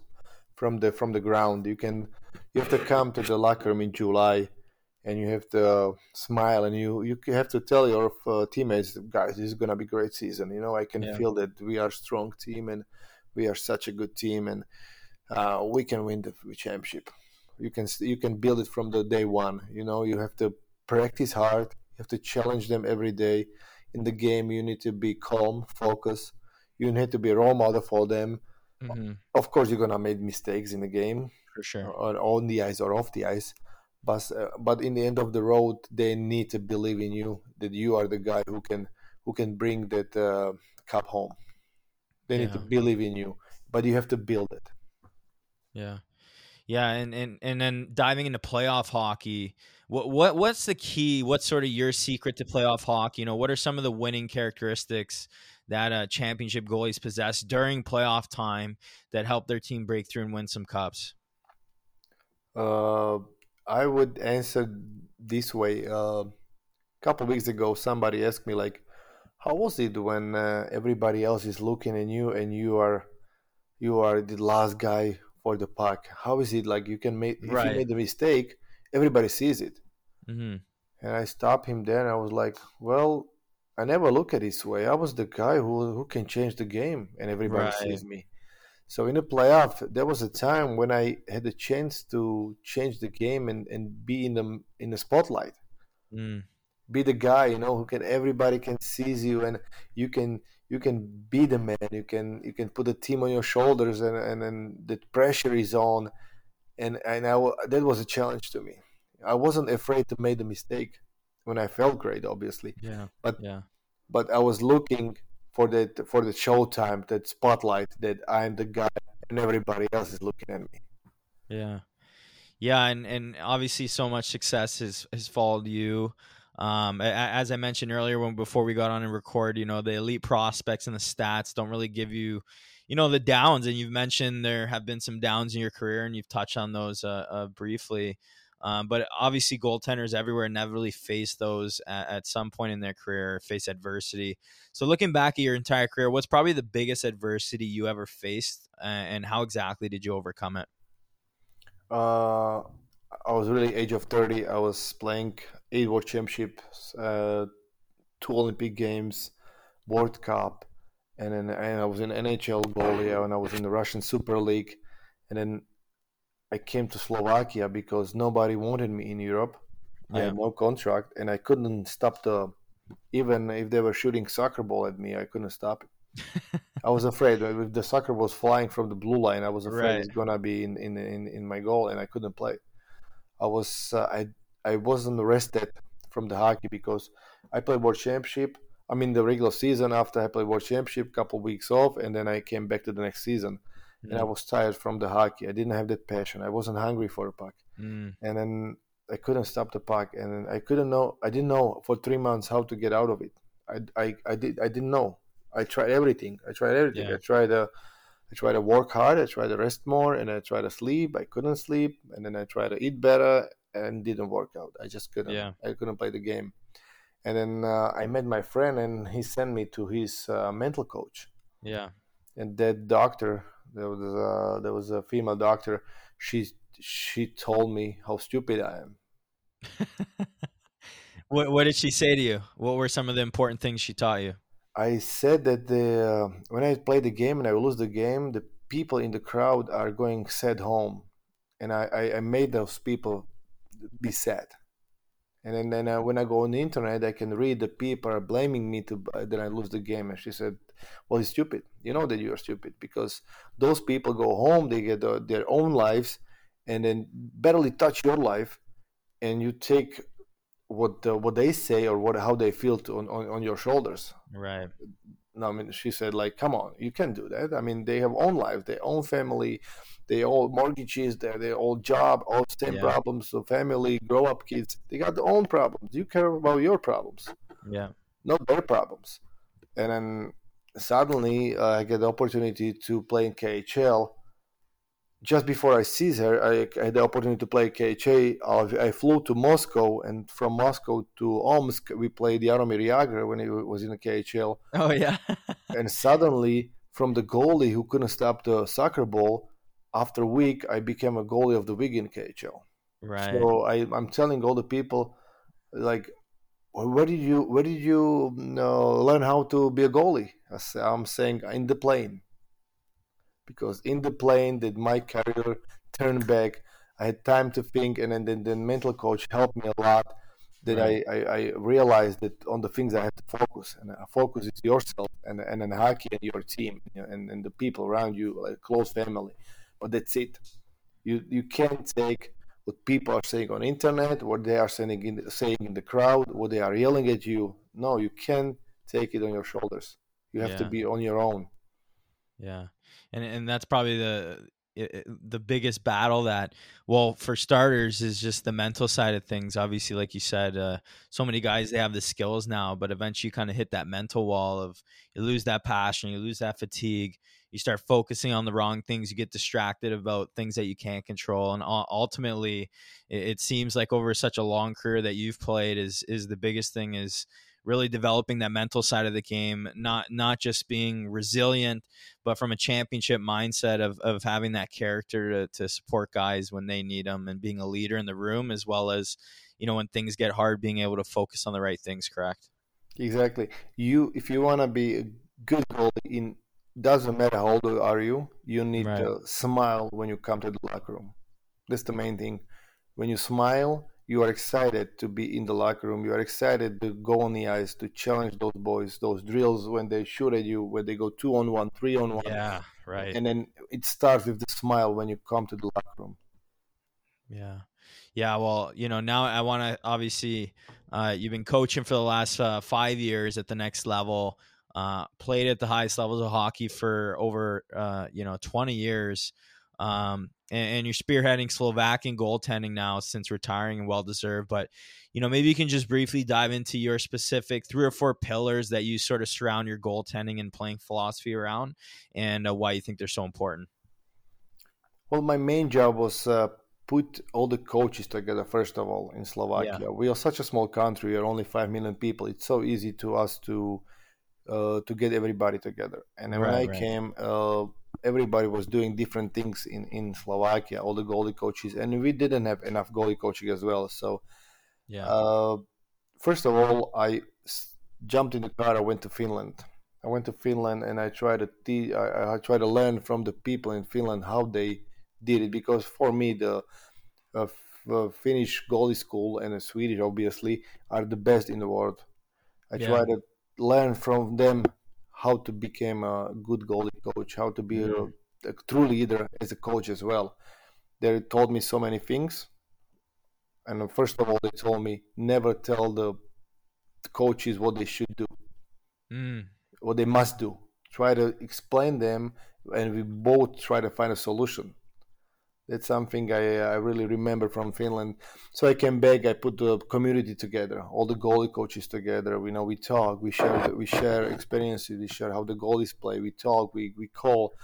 C: from the from the ground. You can you have to come to the locker room in july and you have to smile and you you have to tell your uh, teammates guys this is going to be a great season. You know i can
B: Yeah.
C: feel that we are a strong team and we are such a good team and uh, we can win the championship. You can you can build it from the day one. You know you have to practice hard. You have to challenge them every day in the game you need to be calm focus. You need to be a role model for them.
B: Mhm,
C: of course you're gonna make mistakes in the game.
B: For sure.
C: or on the ice or off the ice. But uh, but in the end of the road they need to believe in you that you are the guy who can who can bring that uh, cup home. They need to believe in you but you have to build it.
B: Yeah. Yeah, and, and and then diving into playoff hockey, What what what's the key? What's sort of your secret to playoff hockey? You know, what are some of the winning characteristics that uh, championship goalies possess during playoff time that help their team break through and win some cups?
C: Uh, I would answer this way. Uh, a couple weeks ago, somebody asked me like, "How was it when uh, everybody else is looking at you and you are you are the last guy for the puck? How is it like you can make if
B: Right.
C: you made a mistake, everybody sees it?"
B: hmm
C: And I stopped him there, and I was like, "Well, I never look at it this way. I was the guy who who can change the game, and everybody
B: Right.
C: sees me." So in the playoff, there was a time when I had a chance to change the game and, and be in the in the spotlight,
B: Mm.
C: be the guy you know who can everybody can sees you and you can you can be the man. You can you can put the team on your shoulders and and, and the pressure is on, and and I, that was a challenge to me. I wasn't afraid to make the mistake when I felt great, obviously,
B: Yeah.
C: But-
B: yeah.
C: but I was looking for that for the showtime, that spotlight, that I'm the guy and everybody else is looking at me.
B: Yeah. Yeah, and, and obviously so much success has, has followed you. Um, as I mentioned earlier, when before we got on and record, you know the elite prospects and the stats don't really give you, you know, the downs. And you've mentioned there have been some downs in your career, and you've touched on those uh, uh, briefly. Um, but obviously, goaltenders everywhere inevitably face those at, at some point in their career, face adversity. So, looking back at your entire career, what's probably the biggest adversity you ever faced, uh, and how exactly did you overcome it?
C: Uh, I was really age of 30. I was playing eight World Championships, uh, two Olympic Games, World Cup, and then and I was in NHL goalie and I was in the Russian Super League, and then I came to Slovakia because nobody wanted me in Europe. I had no contract, and I couldn't stop the. Even if they were shooting soccer ball at me, I couldn't stop it. I was afraid if the soccer was flying from the blue line, I was afraid
B: Right.
C: it's gonna be in, in, in, in my goal, and I couldn't play. I was uh, I I wasn't rested from the hockey because I played World Championship. I mean the regular season. After I played World Championship, a couple weeks off, and then I came back to the next season, and I was tired from the hockey. I didn't have that passion. I wasn't hungry for a puck,
B: Mm.
C: and then I couldn't stop the puck, and then I couldn't know. I didn't know for three months how to get out of it. I I, I did I didn't know. I tried everything. I tried everything.
B: Yeah.
C: I tried to, I tried to work hard. I tried to rest more, and I tried to sleep. I couldn't sleep, and then I tried to eat better, and didn't work out. I just couldn't.
B: Yeah.
C: I couldn't play the game. And then uh, I met my friend, and he sent me to his uh, mental coach.
B: Yeah.
C: And that doctor, there was a, there was a female doctor. She she told me how stupid I am.
B: what What did she say to you? What were some of the important things she taught you?
C: I said that the uh, when I play the game and I lose the game, the people in the crowd are going sad home, and I, I, I made those people be sad. And then, then uh, when I go on the internet, I can read the people are blaming me to uh, that I lose the game. And she said, "Well, it's stupid. You know that you are stupid because those people go home, they get their own lives, and then barely touch your life, and you take what uh, what they say or what how they feel to, on, on on your shoulders."
B: Right.
C: No, I mean, she said, like, come on, you can't do that. I mean, they have own life, their own family, they all mortgages, their their old job, all same
B: Yeah.
C: problems. So family, grow up kids, they got their own problems. You care about your problems,
B: Yeah.
C: not their problems. And then suddenly, uh, I get the opportunity to play in KHL. Just before I see her, I, I had the opportunity to play KHL. I, I flew to Moscow, and from Moscow to Omsk, we played the Jaromir Jagr when he was in the KHL
B: Oh yeah.
C: and suddenly from the goalie who couldn't stop the soccer ball after a week i became a goalie of the week in khl
B: right.
C: so I, i'm telling all the people like where did you where did you uh, learn how to be a goalie i'm saying in the plane because in the plane did my career turn back i had time to think and then the, the mental coach helped me a lot that
B: Right.
C: I, I, I realized that on the things I have to focus, and focus is yourself, and and then hockey and your team, and and the people around you, like close family. But that's it. You you can't take what people are saying on internet, what they are saying in the, saying in the crowd, what they are yelling at you. No, you can't take it on your shoulders. You have to be on your own.
B: Yeah. And and that's probably the the biggest battle that well for starters is just the mental side of things obviously like you said uh, so many guys they have the skills now but eventually you kind of hit that mental wall of you lose that passion you lose that fatigue you start focusing on the wrong things you get distracted about things that you can't control and ultimately it, it seems like over such a long career that you've played is is the biggest thing is really developing that mental side of the game, not not just being resilient, but from a championship mindset of, of having that character to, to support guys when they need them and being a leader in the room as well as, you know, when things get hard, being able to focus on the right things, correct?
C: Exactly. You if you want to be a good goalie in doesn't matter how old are you, you need right. to smile when you come to the locker room. That's the main thing. When you smile, you are excited to be in the locker room. You are excited to go on the ice to challenge those boys, those drills when they shoot at you, when they go two on one, three on one.
B: Yeah, right.
C: And then it starts with the smile when you come to the locker room.
B: Yeah. Yeah, well, you know, now I want to obviously, uh, you've been coaching for the last uh, five years at the next level, uh, played at the highest levels of hockey for over, uh, you know, 20 years. Um, and, and you're spearheading Slovakian goaltending now since retiring and well deserved. But you know, maybe you can just briefly dive into your specific three or four pillars that you sort of surround your goaltending and playing philosophy around, and uh, why you think they're so important.
C: Well, my main job was uh, put all the coaches together. First of all, in Slovakia, yeah. we are such a small country. We are only five million people. It's so easy to us to uh, to get everybody together. And right, when I right. came, uh, everybody was doing different things in, in Slovakia, all the goalie coaches, and we didn't have enough goalie coaching as well. So, yeah. Uh, first of all, I jumped in the car. I went to Finland. I went to Finland and I tried to te- I, I tried to learn from the people in Finland how they did it because for me the uh, uh, Finnish goalie school and the Swedish obviously are the best in the world. I yeah. tried to learn from them how to become a good goalie coach, how to be mm-hmm. a, a, true leader as a coach as well. They told me so many things. And first of all, they told me never tell the coaches what they should do, mm. what they must do. Try to explain them, and we both try to find a solution. That's something I, I really remember from Finland. So I came back. I put the community together, all the goalie coaches together. We know we talk, we share, we share experiences, we share how the goalies play. We talk, we we call,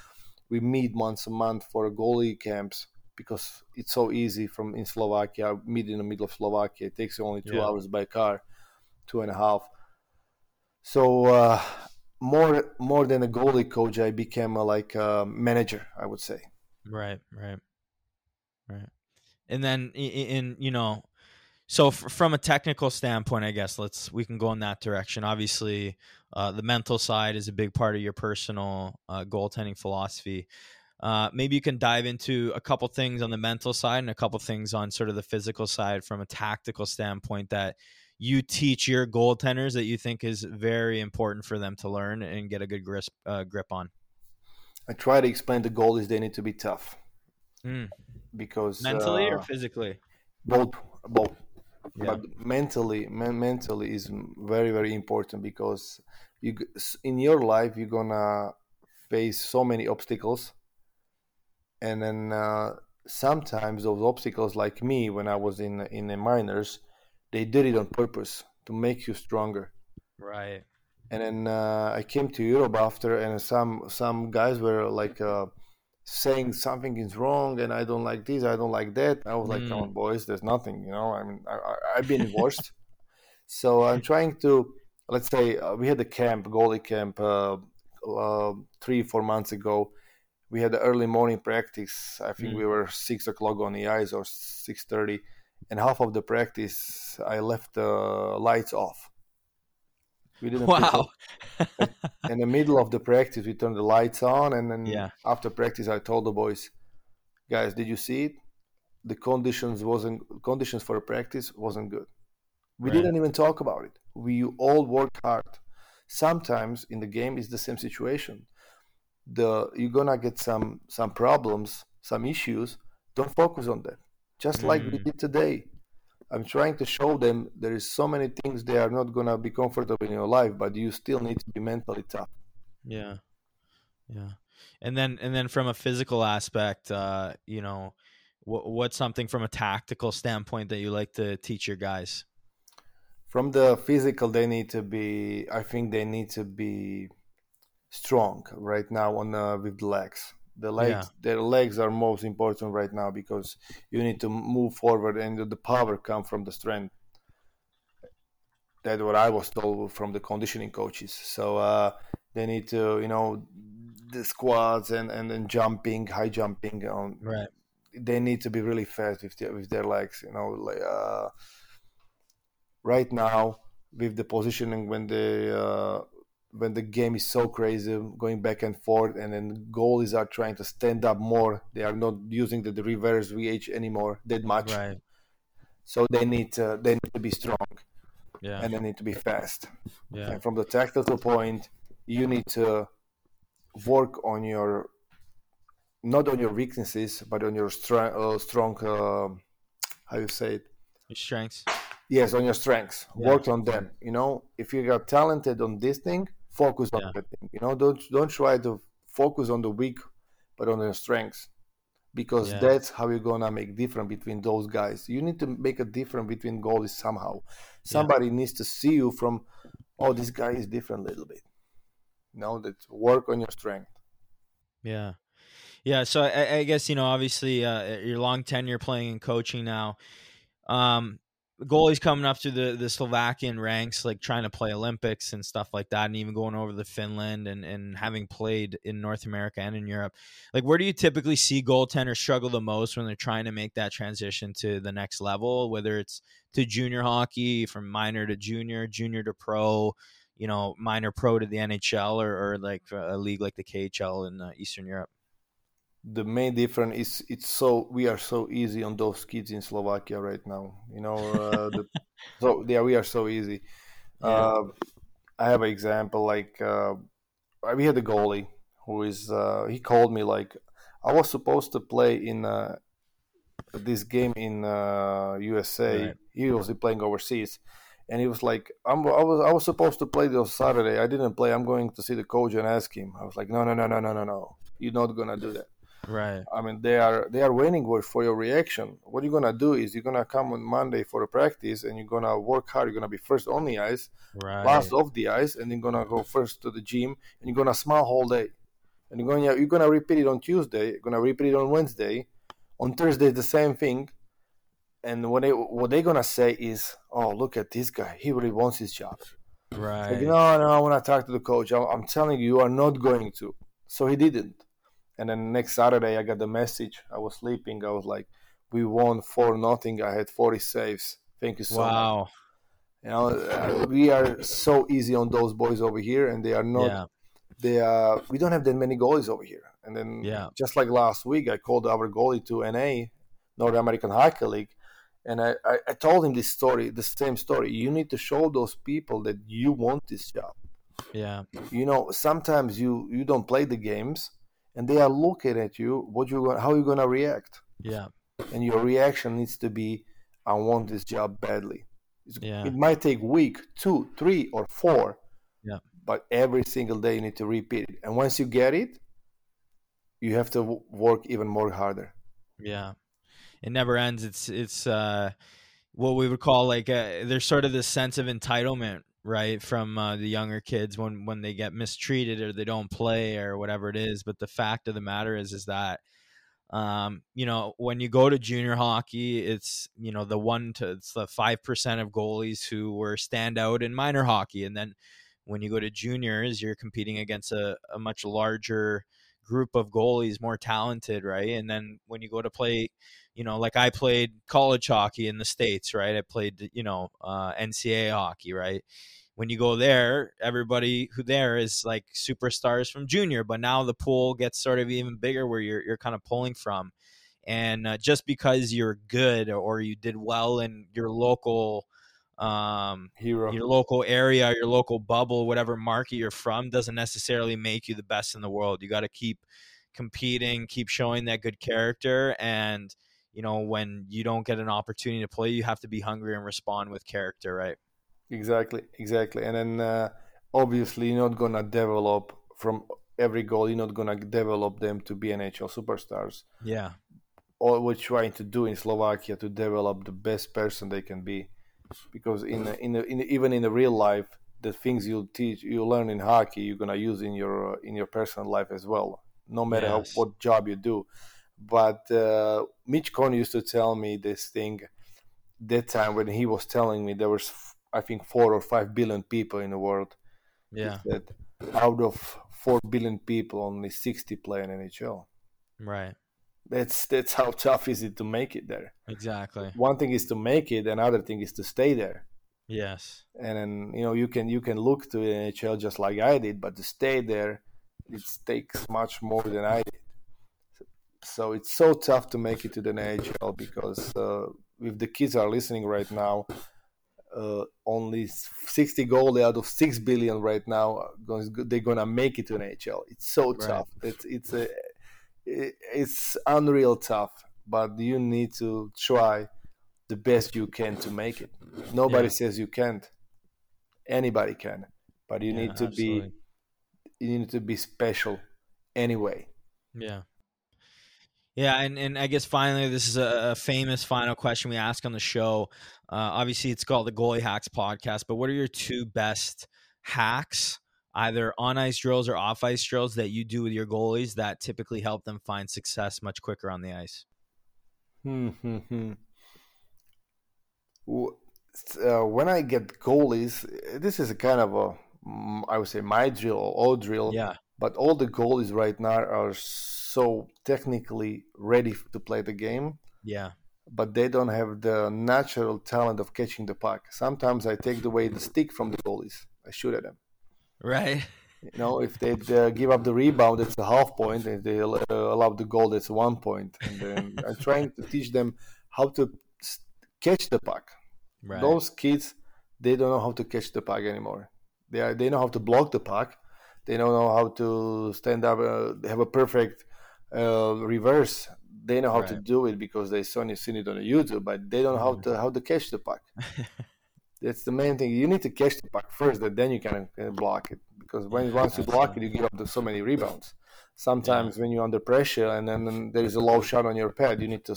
C: we meet once a month for goalie camps because it's so easy from in Slovakia. Meet in the middle of Slovakia. It takes only two yeah. hours by car, two and a half. So uh, more more than a goalie coach, I became a, like a manager. I would say.
B: Right. Right. Right. And then in, in you know, so f- from a technical standpoint, I guess let's we can go in that direction. Obviously, uh, the mental side is a big part of your personal uh, goaltending philosophy. Uh, maybe you can dive into a couple things on the mental side and a couple things on sort of the physical side from a tactical standpoint that you teach your goaltenders that you think is very important for them to learn and get a good grip, uh, grip on.
C: I try to explain to goalies they need to be tough. Mm because
B: mentally uh, or physically?
C: both both. Yeah. but mentally men- mentally is very very important because you in your life you're gonna face so many obstacles. And then uh, sometimes those obstacles like me when i was in in the minors they did it on purpose to make you stronger.
B: Right.
C: And then uh, i came to europe after and some some guys were like uh, saying something is wrong and I don't like this, I don't like that. I was like, mm. come on, boys, there's nothing, you know. I mean, I, have been divorced, so I'm trying to. Let's say uh, we had a camp, goalie camp, uh, uh, three four months ago. We had the early morning practice. I think mm. we were six o'clock on the ice or six thirty, and half of the practice I left the lights off
B: we didn't. Wow.
C: in the middle of the practice, we turned the lights on, and then yeah. after practice, I told the boys, "Guys, did you see it? The conditions wasn't conditions for a practice wasn't good. We right. didn't even talk about it. We all worked hard. Sometimes in the game, it's the same situation. The you're gonna get some some problems, some issues. Don't focus on that. Just mm. like we mm. did today I'm trying to show them there is so many things they are not gonna be comfortable in your life, but you still need to be mentally tough.
B: Yeah, yeah. And then and then from a physical aspect, uh, you know, what, what's something from a tactical standpoint that you like to teach your guys?
C: From the physical, they need to be. I think they need to be strong right now on uh, with the legs. The legs, yeah. their legs are most important right now because you need to move forward, and the power come from the strength. That's what I was told from the conditioning coaches. So uh, they need to, you know, the squats and and, and jumping, high jumping. On,
B: right.
C: They need to be really fast with their, with their legs. You know, like uh, right now with the positioning when they uh, when the game is so crazy, going back and forth, and then goalies are trying to stand up more. They are not using the, the reverse VH anymore that much.
B: Right.
C: So they need to, they need to be strong.
B: Yeah.
C: And they need to be fast.
B: Yeah.
C: And from the tactical point, you need to work on your not on your weaknesses, but on your strong, uh, strong uh, how you say it,
B: your strengths.
C: Yes, on your strengths. Yeah. Work on them. You know, if you are talented on this thing, focus on yeah. that thing. You know, don't don't try to focus on the weak, but on your strengths, because yeah. that's how you're gonna make difference between those guys. You need to make a difference between goalies somehow. Somebody needs to see you from, oh, this guy is different a little bit. You know, that work on your strength.
B: Yeah. Yeah, so I, I guess you know, obviously, uh, your long tenure playing and coaching now. Um, goalies coming up through the, the Slovakian ranks, like trying to play Olympics and stuff like that, and even going over to Finland and, and having played in North America and in Europe. Like, where do you typically see goaltenders struggle the most when they're trying to make that transition to the next level, whether it's to junior hockey, from minor to junior, junior to pro, you know, minor pro to the NHL, or, or like a league like the KHL in uh, Eastern Europe?
C: The main difference is it's so we are so easy on those kids in Slovakia right now. You know, uh, the, so yeah, we are so easy. Yeah. Uh, I have an example like uh, we had a goalie who is uh, he called me like I was supposed to play in uh, this game in USA. Uh, right. He was playing overseas. And he was like, I'm, I was I was supposed to play this Saturday. I didn't play. I'm going to see the coach and ask him. I was like, no, no, no, no, no, no, no. You're not gonna do that.
B: Right.
C: I mean, they are they are waiting for your reaction. What you're gonna do is you're gonna come on Monday for a practice, and you're gonna work hard. You're gonna be first on the ice,
B: right.
C: last off the ice, and you're gonna go first to the gym, and you're gonna smile whole day. And you're gonna you're gonna repeat it on Tuesday. You're gonna repeat it on Wednesday. On Thursday, the same thing. And what they what they're gonna say is, "Oh, look at this guy. He really wants his job."
B: Right.
C: Like, no, no. I want to talk to the coach. I'm, I'm telling you, you are not going to. So he didn't and then next Saturday, I got the message. I was sleeping. I was like, "We won four nothing. I had forty saves. Thank you so much.
B: wow.
C: much." You know, uh, we are so easy on those boys over here, and they are not. Yeah. They are. We don't have that many goalies over here. And then,
B: yeah.
C: just like last week, I called our goalie to NA, North American Hockey League, and I, I, I told him this story, the same story. You need to show those people that you want this job.
B: Yeah.
C: You know, sometimes you you don't play the games and they are looking at you what you how you gonna react.
B: Yeah.
C: And your reaction needs to be i want this job badly.
B: Yeah.
C: it might take week two three or four
B: yeah.
C: but every single day you need to repeat it. And once you get it you have to work even more harder.
B: Yeah. It never ends. It's it's uh what we would call like a, there's sort of this sense of entitlement right from uh, the younger kids when when they get mistreated or they don't play or whatever it is but the fact of the matter is is that um, you know when you go to junior hockey it's you know the one to it's the 5% of goalies who were stand out in minor hockey and then when you go to juniors you're competing against a, a much larger group of goalies more talented right? And then when you go to play you know like i played college hockey in the states right? I played you know uh, ncaa hockey right? When you go there, everybody who there is like superstars from junior, but now the pool gets sort of even bigger where you're you're kind of pulling from. And uh, just because you're good or you did well in your local um
C: hero
B: your local area your local bubble whatever market you're from doesn't necessarily make you the best in the world you got to keep competing keep showing that good character and you know when you don't get an opportunity to play you have to be hungry and respond with character right
C: Exactly, exactly. And then uh, obviously you're not gonna develop from every goal. You're not gonna develop them to be NHL superstars.
B: Yeah.
C: All we're trying to do in Slovakia to develop the best person they can be, because in in, in even in the real life, the things you teach you learn in hockey, you're gonna use in your in your personal life as well. No matter
B: Yes.
C: how, what job you do. But uh, Mitch Korn used to tell me this thing that time when he was telling me there was I think four or five billion people in the world.
B: Yeah.
C: That out of four billion people, only sixty play in NHL.
B: Right.
C: That's that's how tough is it to make it there.
B: Exactly.
C: One thing is to make it, another thing is to stay there.
B: Yes.
C: And then you know you can you can look to the NHL just like I did, but to stay there, it takes much more than I did. So it's so tough to make it to the NHL because uh, if the kids are listening right now, uh, only 60 goalie out of 6 billion right now they're gonna make it to an NHL. It's so
B: Right.
C: tough. It's it's a it's unreal tough, but you need to try the best you can to make it. Nobody
B: Yeah.
C: says you can't. Anybody can, but you
B: Yeah,
C: need to
B: absolutely.
C: be you need to be special anyway.
B: Yeah. Yeah, and, and I guess finally, this is a, a famous final question we ask on the show. Uh, obviously, it's called the Goalie Hacks Podcast, but what are your two best hacks, either on ice drills or off ice drills, that you do with your goalies that typically help them find success much quicker on the ice?
C: Hmm, hmm, hmm. Uh, when I get goalies, this is a kind of a, mm, would say, my drill or all drill.
B: Yeah.
C: But all the goalies right now are so technically ready to play the game,
B: Yeah.
C: but they don't have the natural talent of catching the puck. Sometimes I take away the stick from the goalies. I shoot at them.
B: Right.
C: You know, if they uh, give up the rebound, it's a half point. If they uh, allow the goal, that's one point. And then I'm trying to teach them how to catch the puck.
B: Right.
C: Those kids, they don't know how to catch the puck anymore. They are, they know how to block the puck. They don't know how to stand up. Uh, they have a perfect uh, reverse. They know how to do it because they saw seen it on YouTube, but they don't know how
B: Mhm.
C: to how to catch the puck. That's the main thing. You need to catch the puck first, and then you can uh, block it. Because when once you block it, you give up the, so many rebounds. Sometimes when you're under pressure and then, then there is a low shot on your pad, you need to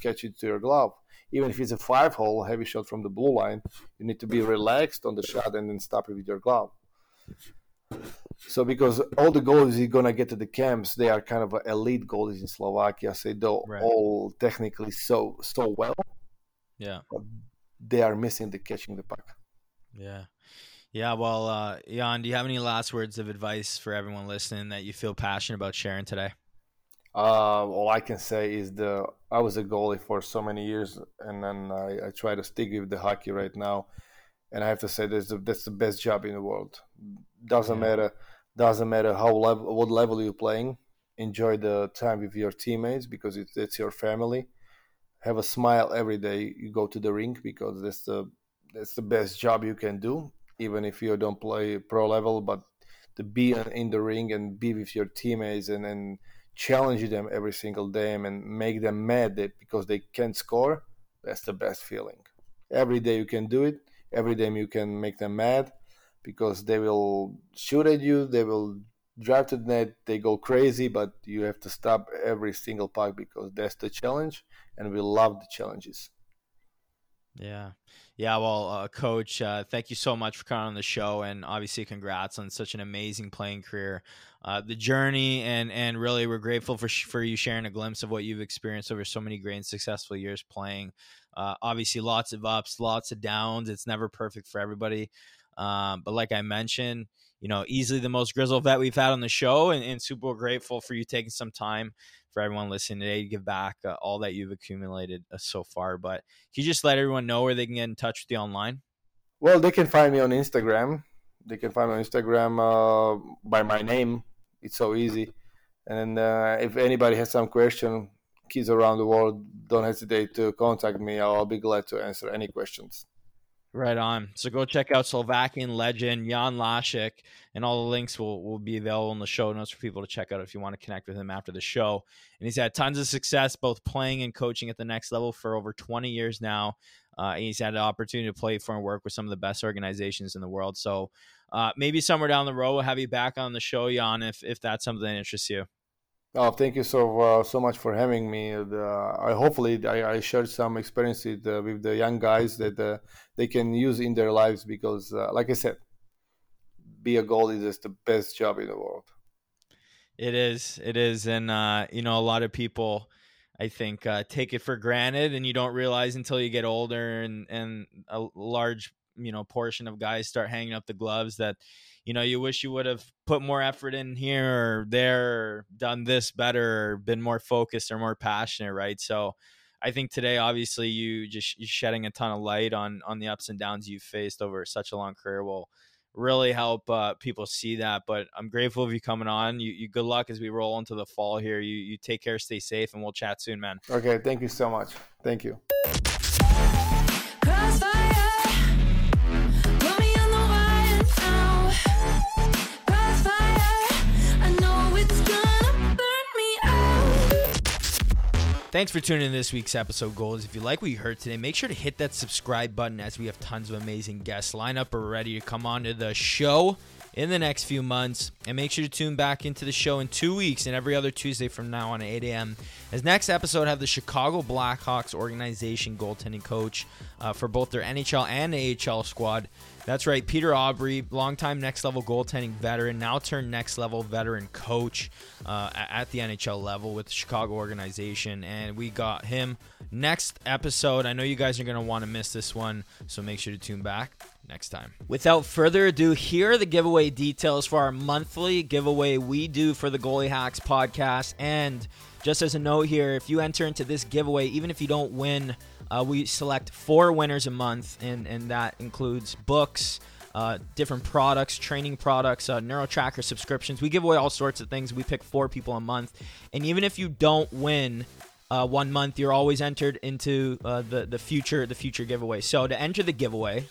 C: catch it to your glove. Even if it's a five hole heavy shot from the blue line, you need to be relaxed on the shot and then stop it with your glove. So because all the goalies you're gonna get to the camps, they are kind of elite goalies in Slovakia. So they do
B: Right.
C: all technically so so well.
B: Yeah.
C: They are missing the catching the puck.
B: Yeah. Yeah. Well, uh, Jan, do you have any last words of advice for everyone listening that you feel passionate about sharing today?
C: Uh, all I can say is the I was a goalie for so many years, and then I, I try to stick with the hockey right now, and I have to say that's the, that's the best job in the world. Doesn't
B: Yeah.
C: matter doesn't matter how level what level you're playing. Enjoy the time with your teammates because it's it's your family. Have a smile every day you go to the rink because that's the that's the best job you can do, even if you don't play pro level. But to be in the ring and be with your teammates and then challenge them every single day and make them mad because they can't score, that's the best feeling. Every day you can do it. Every day you can make them mad because they will shoot at you. They will the net. They go crazy, but you have to stop every single puck because that's the challenge, and we love the challenges.
B: Yeah. Yeah. Well, uh, coach, uh, thank you so much for coming on the show and obviously congrats on such an amazing playing career. Uh, the journey and, and really we're grateful for, sh- for you sharing a glimpse of what you've experienced over so many great and successful years playing. Uh, obviously lots of ups, lots of downs. It's never perfect for everybody. Um, but like I mentioned, you know, easily the most grizzled vet we've had on the show and, and super grateful for you taking some time for everyone listening today to give back uh, all that you've accumulated uh, so far. But can you just let everyone know where they can get in touch with you online?
C: Well, they can find me on Instagram. They can find me on Instagram uh, by my name. It's so easy. And uh, if anybody has some question, kids around the world, don't hesitate to contact me. I'll be glad to answer any questions.
B: Right on. So go check out Slovakian legend Jan Lasak, and all the links will, will be available in the show notes for people to check out if you want to connect with him after the show. And he's had tons of success both playing and coaching at the next level for over 20 years now. Uh, he's had the opportunity to play for and work with some of the best organizations in the world. So uh, maybe somewhere down the road, we'll have you back on the show, Jan, if, if that's something that interests you.
C: Oh, thank you so uh, so much for having me. Uh, I hopefully I, I shared some experience with, uh, with the young guys that uh, they can use in their lives because, uh, like I said, be a goalie is the best job in the world.
B: It is, it is, and uh, you know a lot of people. I think take it for granted, and you don't realize until you get older, and and a large you know portion of guys start hanging up the gloves that you know you wish you would have put more effort in here or there or done this better or been more focused or more passionate right? So i think today obviously you just you shedding a ton of light on on the ups and downs you've faced over such a long career will really help uh, people see that but i'm grateful of you coming on. You, you good luck as we roll into the fall here. You you take care stay safe and we'll chat soon man.
C: Okay thank you so much. Thank you
B: Thanks for tuning in this week's episode, Goals. If you like what you heard today, make sure to hit that subscribe button as we have tons of amazing guests lined up or ready to come on to the show in the next few months. And make sure to tune back into the show in two weeks and every other Tuesday from now on at 8 a.m. As next episode, have the Chicago Blackhawks organization goaltending coach uh, for both their NHL and AHL squad. That's right, Peter Aubry, longtime next level goaltending veteran, now turned next level veteran coach uh, at the NHL level with the Chicago organization. And we got him next episode. I know you guys are going to want to miss this one, so make sure to tune back next time. Without further ado, here are the giveaway details for our monthly giveaway we do for the Goalie Hacks podcast. And just as a note here, if you enter into this giveaway, even if you don't win, uh, we select four winners a month, and, and that includes books, uh, different products, training products, uh, NeuroTracker subscriptions. We give away all sorts of things. We pick four people a month, and even if you don't win uh, one month, you're always entered into uh, the the future the future giveaway. So to enter the giveaway,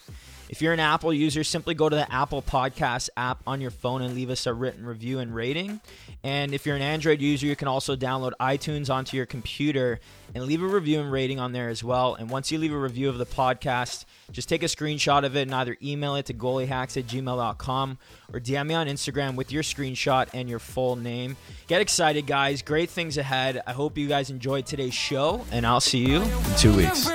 B: if you're an Apple user, simply go to the Apple Podcast app on your phone and leave us a written review and rating. And if you're an Android user, you can also download iTunes onto your computer and leave a review and rating on there as well. And once you leave a review of the podcast, just take a screenshot of it and either email it to goaliehacks at gmail.com or DM me on Instagram with your screenshot and your full name. Get excited, guys. Great things ahead. I hope you guys enjoyed today's show, and I'll see you in two weeks.